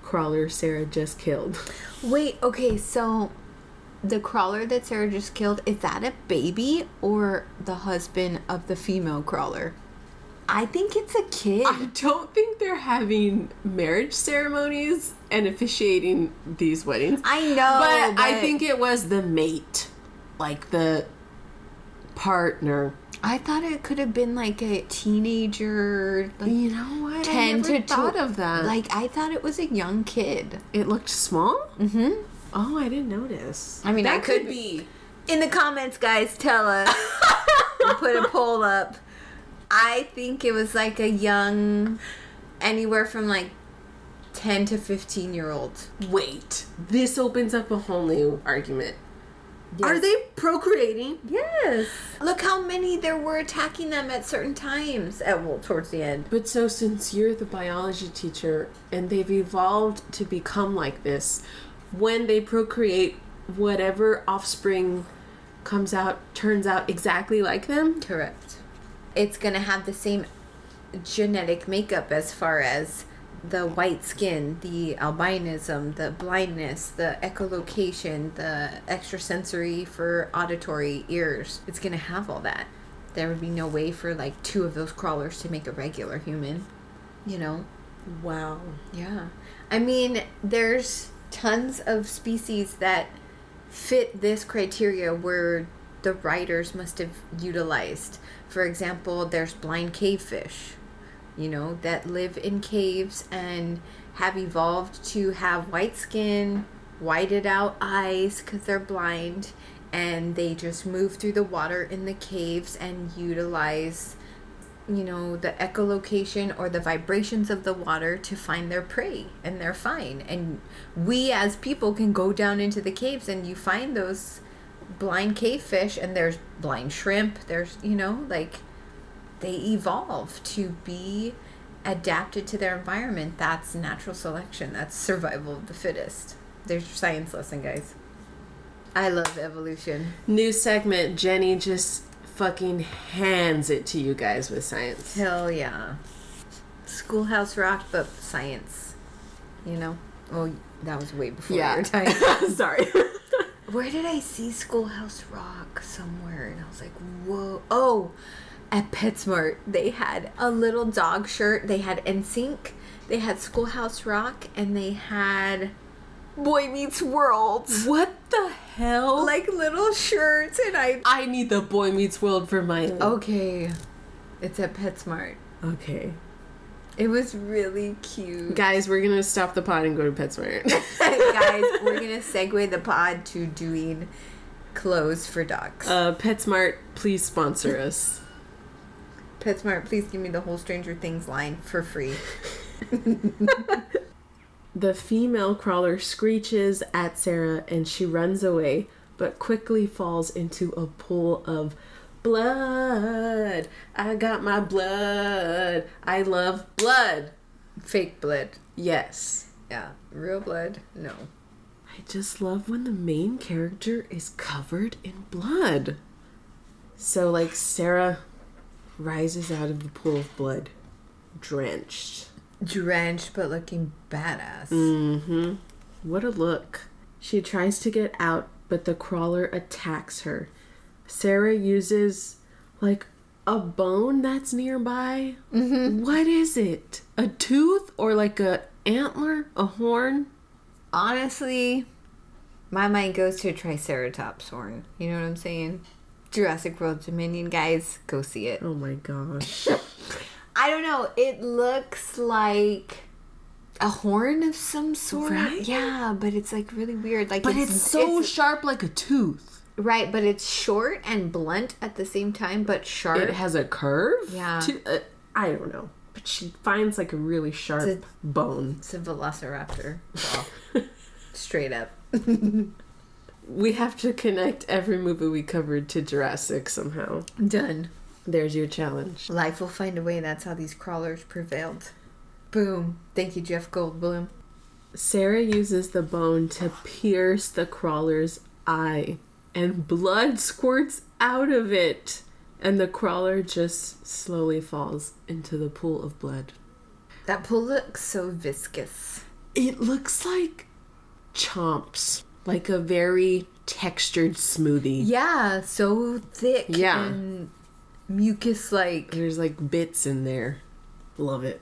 crawler Sarah just killed. Wait, okay, so the crawler that Sarah just killed, is that a baby or the husband of the female crawler? I think it's a kid. I don't think they're having marriage ceremonies and officiating these weddings. I know, but, I think it was the mate, like the partner. I thought it could have been like a teenager, like You know what? 10 I never to thought tw- of that. Like I thought it was a young kid. it looked small. Mm-hmm. Oh, I didn't notice. I mean, that I could be. In the comments, guys, tell us. [LAUGHS] Put a poll up. I think it was like a young, anywhere from like 10 to 15 year old. Wait, this opens up a whole new argument. Are they procreating? Yes. Look how many there were attacking them at certain times. At well, towards the end. But so since you're the biology teacher and they've evolved to become like this, when they procreate, whatever offspring comes out turns out exactly like them. Correct. It's gonna have the same genetic makeup as far as the white skin, the albinism, the blindness, the echolocation, the extrasensory for auditory ears. It's gonna have all that. There would be no way for like two of those crawlers to make a regular human. You know? Wow. Yeah. I mean, there's tons of species that fit this criteria where the writers must have utilized. For example, there's blind cavefish, you know, that live in caves and have evolved to have white skin, whited out eyes because they're blind, and they just move through the water in the caves and utilize you know, the echolocation or the vibrations of the water to find their prey and they're fine. And we as people can go down into the caves and you find those blind cave fish and there's blind shrimp, there's, you know, like they evolve to be adapted to their environment. That's natural selection. That's survival of the fittest. There's your science lesson, guys. I love evolution. New segment. Jenny just fucking hands it to you guys with science. Hell yeah. Schoolhouse Rock, but science. You know? Oh, that was way before your time. [LAUGHS] Sorry. Where did I see Schoolhouse Rock somewhere? And I was like, whoa. Oh, at PetSmart. They had a little dog shirt. They had NSYNC. They had Schoolhouse Rock. And they had Boy Meets World. what the hell? Like little shirts. And I. I need the Boy Meets World for my. Okay. It's at PetSmart. Okay. It was really cute. Guys, we're gonna stop the pod and go to PetSmart. [LAUGHS] Guys, we're gonna segue the pod to doing clothes for dogs. uh, PetSmart, please sponsor us. PetSmart, please give me the whole Stranger Things line for free. [LAUGHS] The female crawler screeches at Sarah and she runs away, but quickly falls into a pool of blood. I got my blood. I love blood. Fake blood. Yes. Yeah. Real blood? No. I just love when the main character is covered in blood. So, like, Sarah rises out of the pool of blood, drenched. Drenched but looking badass. Mm-hmm. What a look. She tries to get out, but the crawler attacks her. Sarah uses like a bone that's nearby. Mm-hmm. What is it? A tooth or like a antler? A horn? Honestly, my mind goes to a Triceratops horn. You know what I'm saying? Jurassic World Dominion, guys, go see it. Oh my gosh. I don't know. It looks like a horn of some sort. Right? Yeah, but it's like really weird. Like, But it's so it's- sharp like a tooth. right. But it's short and blunt at the same time, but sharp. It has a curve? Yeah. To, uh, I don't know. But she finds like a really sharp It's bone. It's a Velociraptor. Well, [LAUGHS] straight up. [LAUGHS] We have to connect every movie we covered to Jurassic somehow. Done. There's your challenge. Life will find a way. That's how these crawlers prevailed. Boom. Thank you, Jeff Goldblum. Sarah uses the bone to pierce the crawler's eye, and blood squirts out of it. And the crawler just slowly falls into the pool of blood. That pool looks so viscous. It looks like chomps, like a very textured smoothie. Yeah, so thick Yeah. and mucus like. There's like bits in there. Love it.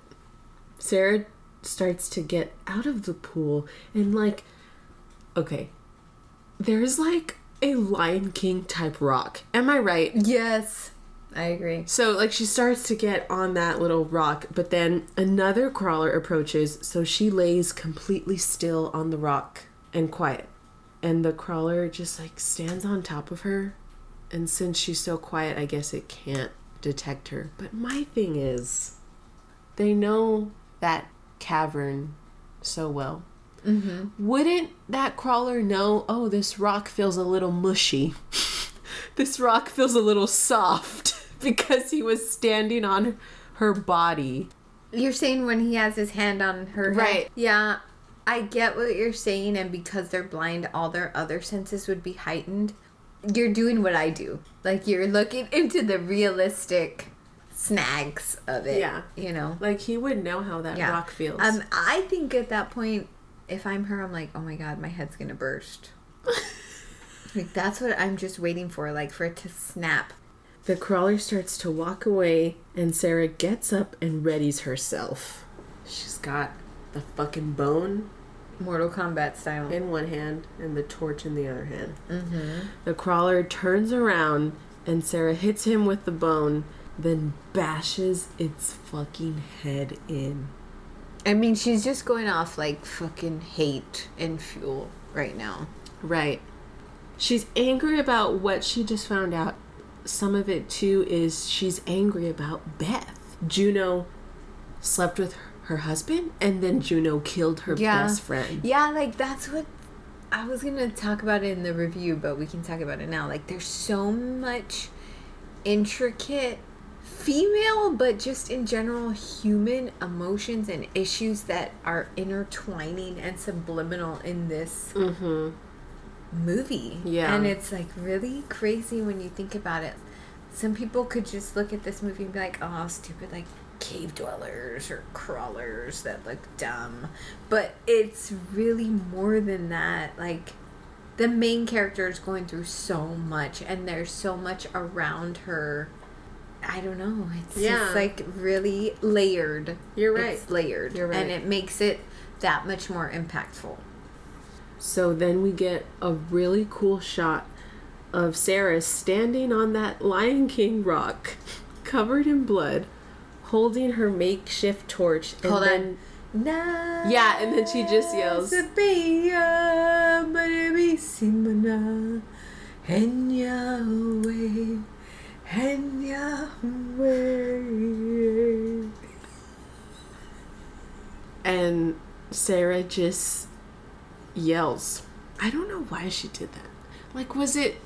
Sarah starts to get out of the pool and like okay. There's like a Lion King type rock. Am I right? Yes, I agree. So like she starts to get on that little rock, but then another crawler approaches, so she lays completely still on the rock and quiet. And the crawler just like stands on top of her. And since she's so quiet, I guess it can't detect her. But my thing is, they know that cavern so well. Mm-hmm. Wouldn't that crawler know, oh, this rock feels a little mushy? [LAUGHS] this rock feels a little soft [LAUGHS] because he was standing on her body. You're saying when he has his hand on her head? Right. Yeah, I get what you're saying, and because they're blind, all their other senses would be heightened. You're doing what I do. Like, you're looking [LAUGHS] into the realistic snags of it. Yeah. You know? Like he would know how that Yeah. rock feels. Um, I think at that point, if I'm her, I'm like, oh my god, my head's gonna burst. [LAUGHS] like, that's what I'm just waiting for, like, for it to snap. The crawler starts to walk away, and Sarah gets up and readies herself. She's got the fucking bone Mortal Kombat style. in one hand and the torch in the other hand. Mm-hmm. The crawler turns around, and Sarah hits him with the bone, then bashes its fucking head in. I mean, she's just going off like fucking hate and fuel right now. Right. She's angry about what she just found out. Some of it too is she's angry about Beth. Juno slept with her husband and then Juno killed her best friend. Yeah, like that's what I was gonna talk about it in the review, but we can talk about it now. Like, there's so much intricate female, but just in general human emotions and issues that are intertwining and subliminal in this Mm-hmm. movie. Yeah. And it's like really crazy when you think about it. Some people could just look at this movie and be like, oh, stupid, like cave dwellers or crawlers that look dumb. But it's really more than that. Like, the main character is going through so much, and there's so much around her. I don't know. It's Yeah. just like really layered. You're right. It's layered. You're right. And it makes it that much more impactful. So then we get a really cool shot of Sarah standing on that Lion King rock, [LAUGHS] covered in blood, holding her makeshift torch. And Hold on. then, Na Yeah, and then she just yells- Sabia, Marabissimana, Henya away, Henya and Sarah just yells. I don't know why she did that. Like, was it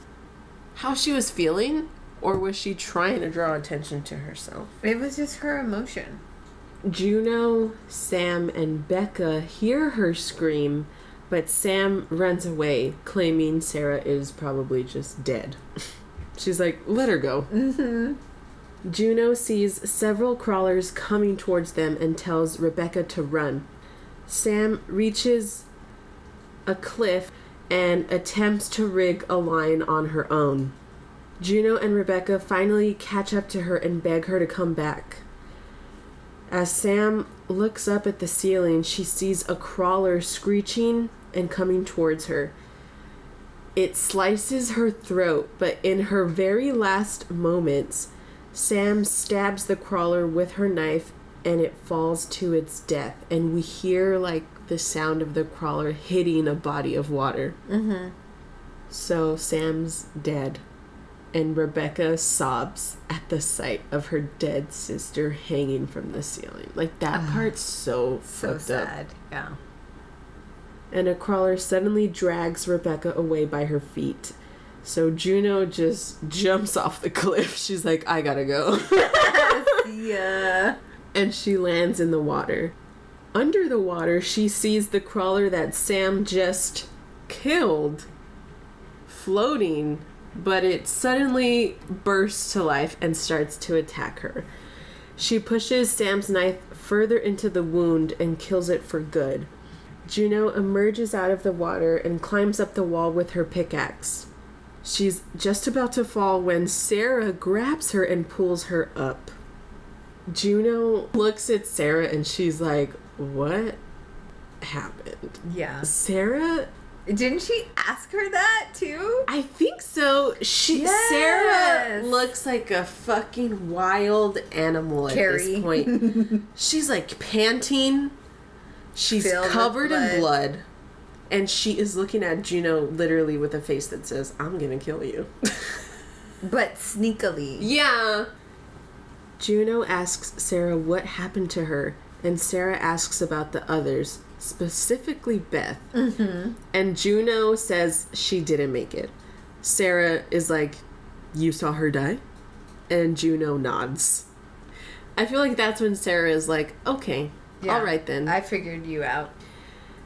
how she was feeling, or was she trying to draw attention to herself? It was just her emotion. Juno, Sam, and Becca hear her scream, but Sam runs away, claiming Sarah is probably just dead. [LAUGHS] She's like, let her go. Mm-hmm. Juno sees several crawlers coming towards them and tells Rebecca to run. Sam reaches a cliff and attempts to rig a line on her own. Juno and Rebecca finally catch up to her and beg her to come back. As Sam looks up at the ceiling, she sees a crawler screeching and coming towards her. It slices her throat, but in her very last moments, Sam stabs the crawler with her knife and it falls to its death. And we hear like the sound of the crawler hitting a body of water. Mm-hmm. So Sam's dead and Rebecca sobs at the sight of her dead sister hanging from the ceiling. Like that part's so So fucked up. sad. Yeah. And a crawler suddenly drags Rebecca away by her feet. So Juno just jumps off the cliff. She's like, I gotta go. Yeah. [LAUGHS] [LAUGHS] and she lands in the water. Under the water, she sees the crawler that Sam just killed floating, but it suddenly bursts to life and starts to attack her. She pushes Sam's knife further into the wound and kills it for good. Juno emerges out of the water and climbs up the wall with her pickaxe. She's just about to fall when Sarah grabs her and pulls her up. Juno looks at Sarah and she's like, What happened? Yeah. Sarah, Didn't she ask her that too? I think so. She Yes. Sarah looks like a fucking wild animal at this point. [LAUGHS] she's like panting. She's Filled covered in blood. blood. And she is looking at Juno literally with a face that says, I'm gonna kill you. [LAUGHS] But sneakily. yeah. Juno asks Sarah what happened to her, and Sarah asks about the others, specifically Beth. Mm-hmm. And Juno says she didn't make it. Sarah is like, You saw her die? And Juno nods. I feel like that's when Sarah is like, Okay, Yeah. all right then. I figured you out.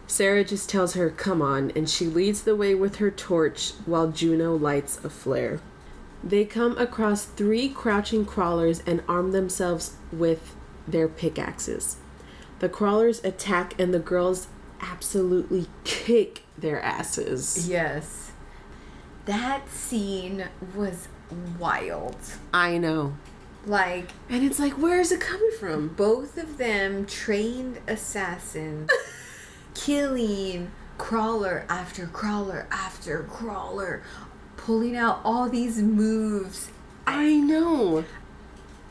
Sarah just tells her, come on, and she leads the way with her torch while Juno lights a flare. They come across three crouching crawlers and arm themselves with their pickaxes. The crawlers attack, and the girls absolutely kick their asses. Yes. That scene was wild. I know. Like, And it's like, where is it coming from? both of them trained assassins [LAUGHS] killing crawler after crawler after crawler, pulling out all these moves. I know.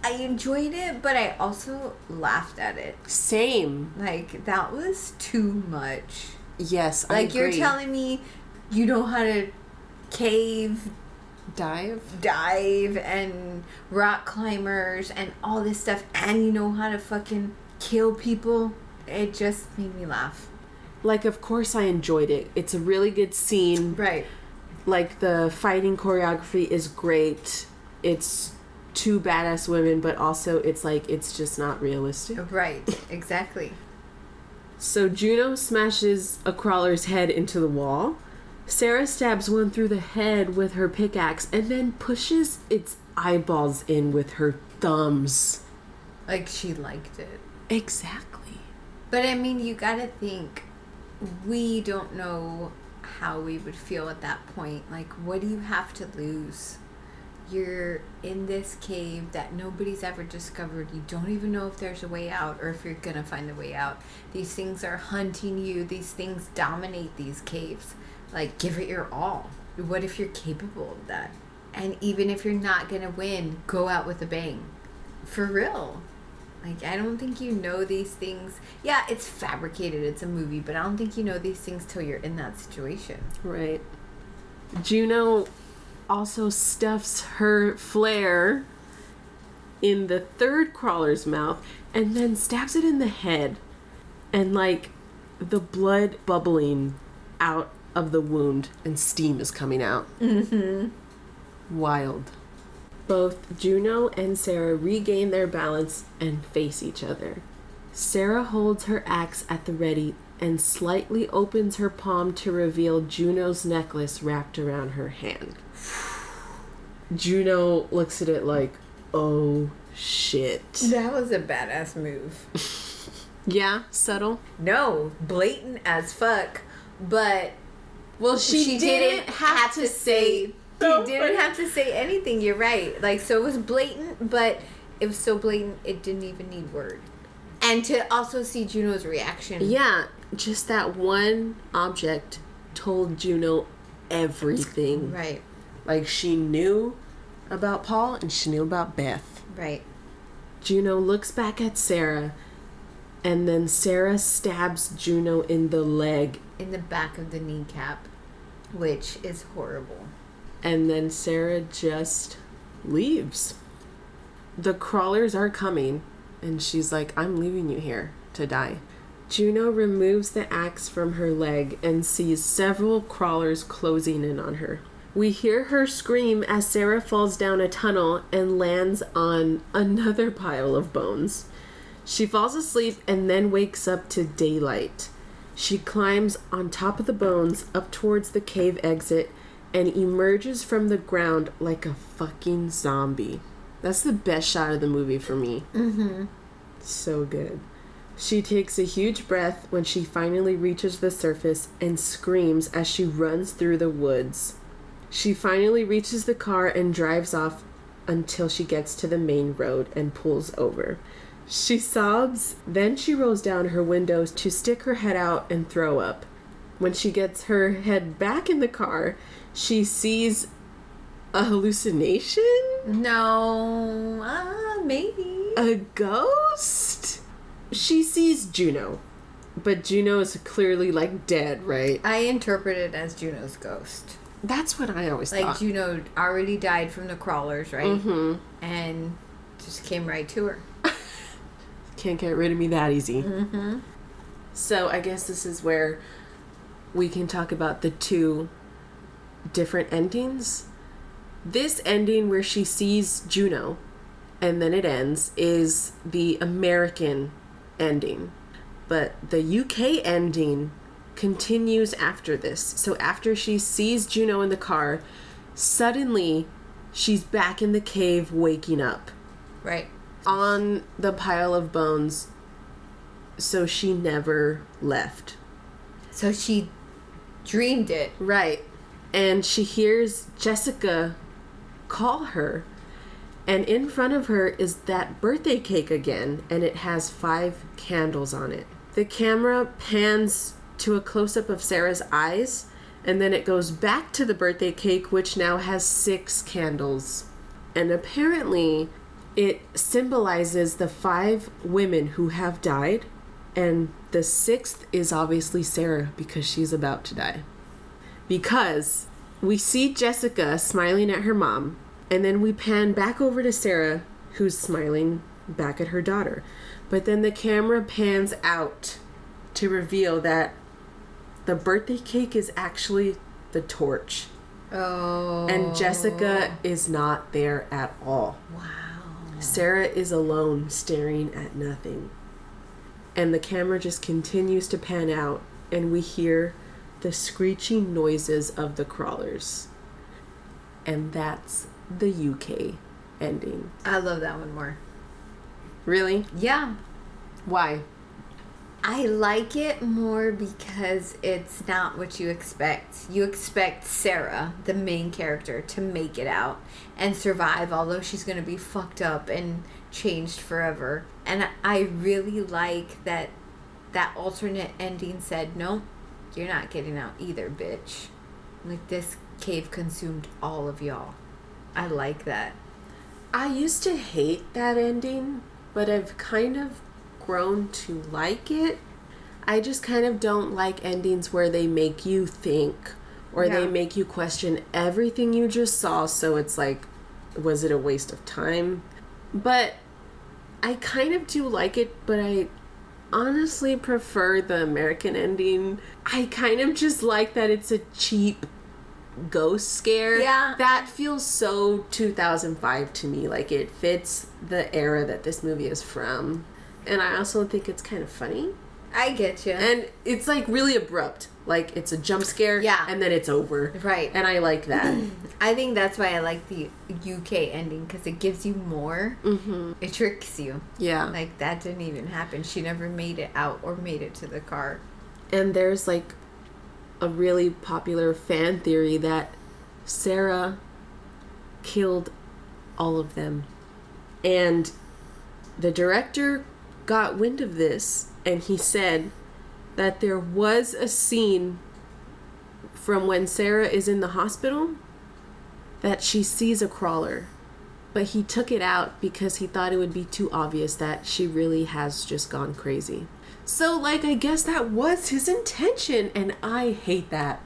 I enjoyed it, but I also laughed at it. Same. Like, that was too much. Yes, Like, you're telling me you know how to cave, dive. dive, and rock climbers, and all this stuff, and you know how to fucking kill people? It just made me laugh. Like, of course, I enjoyed it. It's a really good scene. Right. like the fighting choreography is great. It's two badass women, but also it's like it's just not realistic. Right. Exactly. So Juno smashes a crawler's head into the wall. Sarah stabs one through the head with her pickaxe and then pushes its eyeballs in with her thumbs. Like, she liked it. Exactly. But I mean, you gotta think, we don't know how we would feel at that point. Like, what do you have to lose? You're in this cave that nobody's ever discovered. You don't even know if there's a way out or if you're gonna find a way out. These things are hunting you, these things dominate these caves. Like, give it your all. What if you're capable of that? And even if you're not gonna win, go out with a bang. For real. Like, I don't think you know these things. Yeah, it's fabricated, it's a movie, but I don't think you know these things till you're in that situation. Right. Juno also stuffs her flare in the third crawler's mouth and then stabs it in the head. And like the blood bubbling out of the wound and steam is coming out. Mm-hmm. Wild. Both Juno and Sarah regain their balance and face each other. Sarah holds her axe at the ready and slightly opens her palm to reveal Juno's necklace wrapped around her hand. Juno looks at it like, oh shit. That was a badass move. [LAUGHS] Yeah, subtle. No, blatant as fuck, but Well, she, didn't, have, to say. She didn't have to say anything. You're right. Like so, it was blatant, but it was so blatant it didn't even need word. And to also see Juno's reaction. Yeah, just that one object told Juno everything. Right. Like she knew about Paul and she knew about Beth. Right. Juno looks back at Sarah, and then Sarah stabs Juno in the leg, In the back of the kneecap, which is horrible. and then Sarah just leaves. The crawlers are coming, and she's like, I'm leaving you here to die. Juno removes the axe from her leg and sees several crawlers closing in on her. We hear her scream as Sarah falls down a tunnel and lands on another pile of bones. She falls asleep and then wakes up to daylight. She climbs on top of the bones up towards the cave exit and emerges from the ground like a fucking zombie. That's the best shot of the movie for me. Mm-hmm. So good. She takes a huge breath when she finally reaches the surface and screams as she runs through the woods. She finally reaches the car and drives off until she gets to the main road and pulls over. She sobs, then she rolls down her windows to stick her head out and throw up. When she gets her head back in the car, she sees a hallucination? No, uh, maybe. A ghost? She sees Juno. but Juno is clearly like dead, right? I interpret it as Juno's ghost. That's what I always thought. Like thought. Juno already died from the crawlers, right? mm-hmm. And just came right to her. [LAUGHS] Can't get rid of me that easy. Mm-hmm. So I guess this is where we can talk about the two different endings. This ending where she sees Juno and then it ends is the American ending. But the UK ending continues after this. So after she sees Juno in the car, suddenly she's back in the cave waking up Right. on the pile of bones. So she never left. So she dreamed it. Right. And she hears Jessica call her. And in front of her is that birthday cake again, and it has five candles on it. The camera pans to a close up of Sarah's eyes, and then it goes back to the birthday cake, which now has six candles. And apparently, it symbolizes the five women who have died, and the sixth is obviously Sarah because she's about to die because we see Jessica smiling at her mom, and then we pan back over to Sarah, who's smiling back at her daughter. But then the camera pans out to reveal that the birthday cake is actually the torch, Oh. and Jessica is not there at all. Wow. Sarah is alone, staring at nothing. And the camera just continues to pan out, and we hear the screeching noises of the crawlers. And that's the UK ending. I love that one more. Really? Yeah. Why? I like it more because it's not what you expect. You expect Sarah, the main character, to make it out and survive, although she's going to be fucked up and changed forever. And I really like that that alternate ending said, "No, you're not getting out either, bitch." Like this cave consumed all of y'all. I like that. I used to hate that ending, but I've kind of grown to like it. I just kind of don't like endings where they make you think or they make you question everything you just saw. So it's like, was it a waste of time? But I kind of do like it, but I honestly prefer the American ending. I kind of just like that it's a cheap ghost scare. Yeah. That feels so 2005 to me. Like it fits the era that this movie is from. And I also think it's kind of funny. I get you. And it's like really abrupt. Like it's a jump scare Yeah. and then it's over. Right. And I like that. [CLEARS THROAT] I think that's why I like the UK ending because it gives you more. hmm It tricks you. Yeah. Like that didn't even happen. She never made it out or made it to the car. And there's like a really popular fan theory that Sarah killed all of them. And the director got wind of this and he said that there was a scene from when Sarah is in the hospital that she sees a crawler. But he took it out because he thought it would be too obvious that she really has just gone crazy. So, like, I guess that was his intention, and I hate that.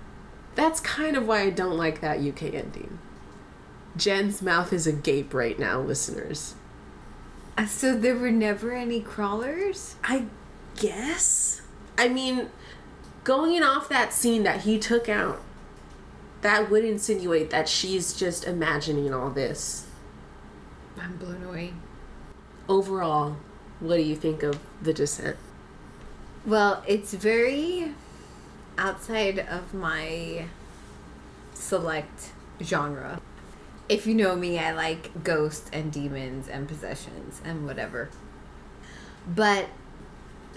That's kind of why I don't like that UK ending. Jen's mouth is agape right now, listeners. Uh, So there were never any crawlers? I guess. I mean, going off that scene that he took out, that would insinuate that she's just imagining all this. I'm blown away. Overall, what do you think of The Descent? Well, it's very outside of my select genre. If you know me, I like ghosts and demons and possessions and whatever. But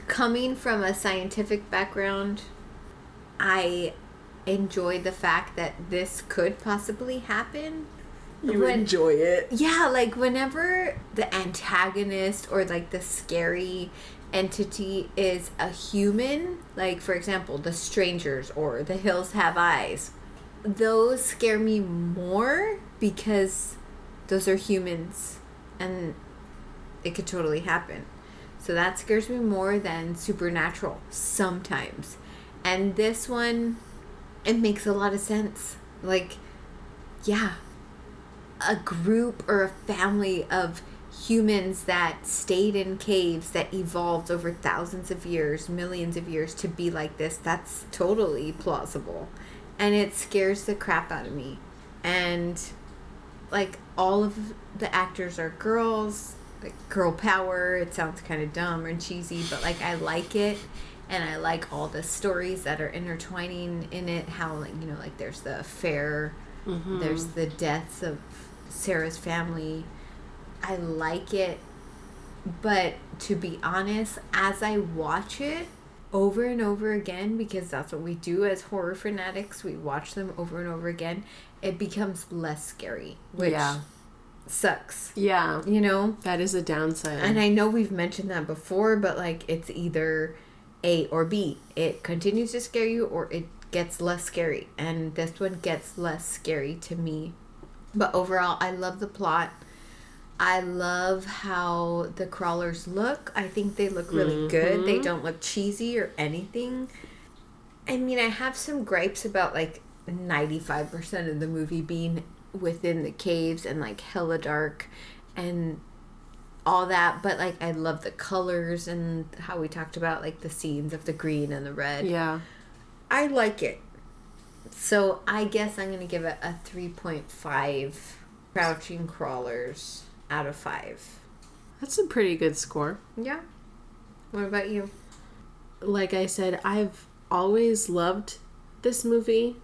coming from a scientific background, I enjoy the fact that this could possibly happen. You When- enjoy it. Yeah, like whenever the antagonist or like the scary entity is a human, like for example, the strangers or the hills have eyes, those scare me more because those are humans and it could totally happen. So that scares me more than supernatural sometimes. And this one, it makes a lot of sense. Like, yeah, a group or a family of humans that stayed in caves that evolved over thousands of years, millions of years to be like this, that's totally plausible. And it scares the crap out of me. And like all of the actors are girls, like girl power. It sounds kind of dumb and cheesy, but like I like it. And I like all the stories that are intertwining in it. How like you know, like there's the affair, mm-hmm. there's the deaths of Sarah's family. I like it, but to be honest, as I watch it over and over again, because that's what we do as horror fanatics, we watch them over and over again, it becomes less scary, which Yeah. sucks. Yeah. You know? That is a downside. And I know we've mentioned that before, but like it's either A or B. It continues to scare you or it gets less scary. And this one gets less scary to me. But overall, I love the plot. I love how the crawlers look. I think they look really good. They mm-hmm. don't look cheesy or anything. I mean, I have some gripes about like 95% of the movie being within the caves and like hella dark and all that, but like I love the colors and how we talked about like the scenes of the green and the red. yeah. I like it. So I guess I'm gonna give it a 3.5 crouching crawlers out of 5. That's a pretty good score. Yeah. What about you? like I said, I've always loved this movie,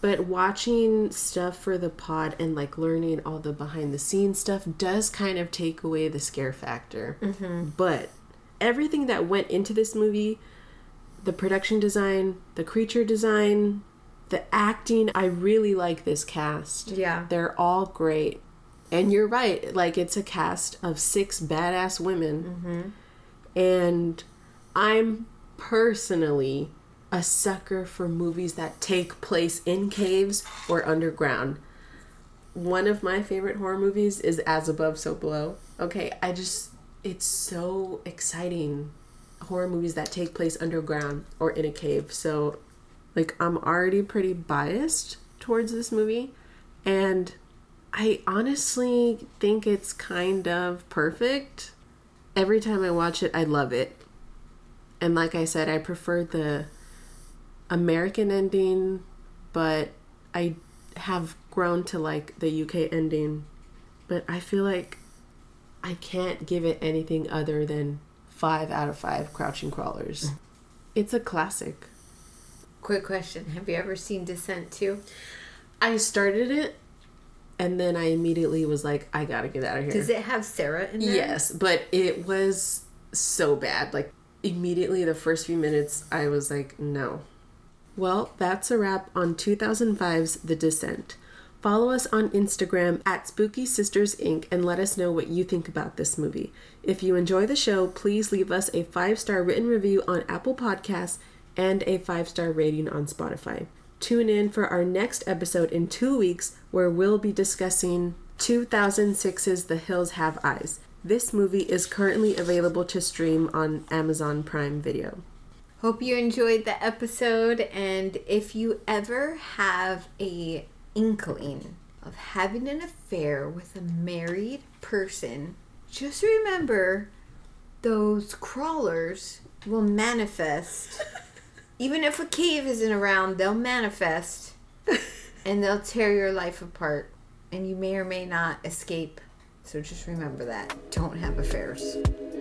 but watching stuff for the pod and like learning all the behind the scenes stuff does kind of take away the scare factor. Mm-hmm. But everything that went into this movie the production design, the creature design, the acting I really like this cast. Yeah. They're all great. And you're right, like it's a cast of six badass women. Mm-hmm. And I'm personally a sucker for movies that take place in caves or underground. One of my favorite horror movies is As Above, So Below. Okay, I just, it's so exciting. Horror movies that take place underground or in a cave. So, like, I'm already pretty biased towards this movie. And I honestly think it's kind of perfect. Every time I watch it, I love it. And like I said, I prefer the American ending, but I have grown to like the UK ending. But I feel like I can't give it anything other than five out of five crouching crawlers. It's a classic. Quick question. Have you ever seen Descent 2? I started it and then I immediately was like, I gotta get out of here. Does it have Sarah in there? Yes, but it was so bad. Like immediately the first few minutes I was like, no. Well, that's a wrap on 2005's The Descent. Follow us on Instagram at Spooky Sisters Inc. and let us know what you think about this movie. If you enjoy the show, please leave us a five star written review on Apple Podcasts and a five star rating on Spotify. Tune in for our next episode in two weeks where we'll be discussing 2006's The Hills Have Eyes. This movie is currently available to stream on Amazon Prime Video. Hope you enjoyed the episode and if you ever have a inkling of having an affair with a married person, just remember those crawlers will manifest. [LAUGHS] Even if a cave isn't around, they'll manifest [LAUGHS] and they'll tear your life apart and you may or may not escape. So just remember that. Don't have affairs.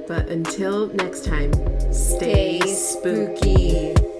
But until next time, stay, Stay spooky. spooky.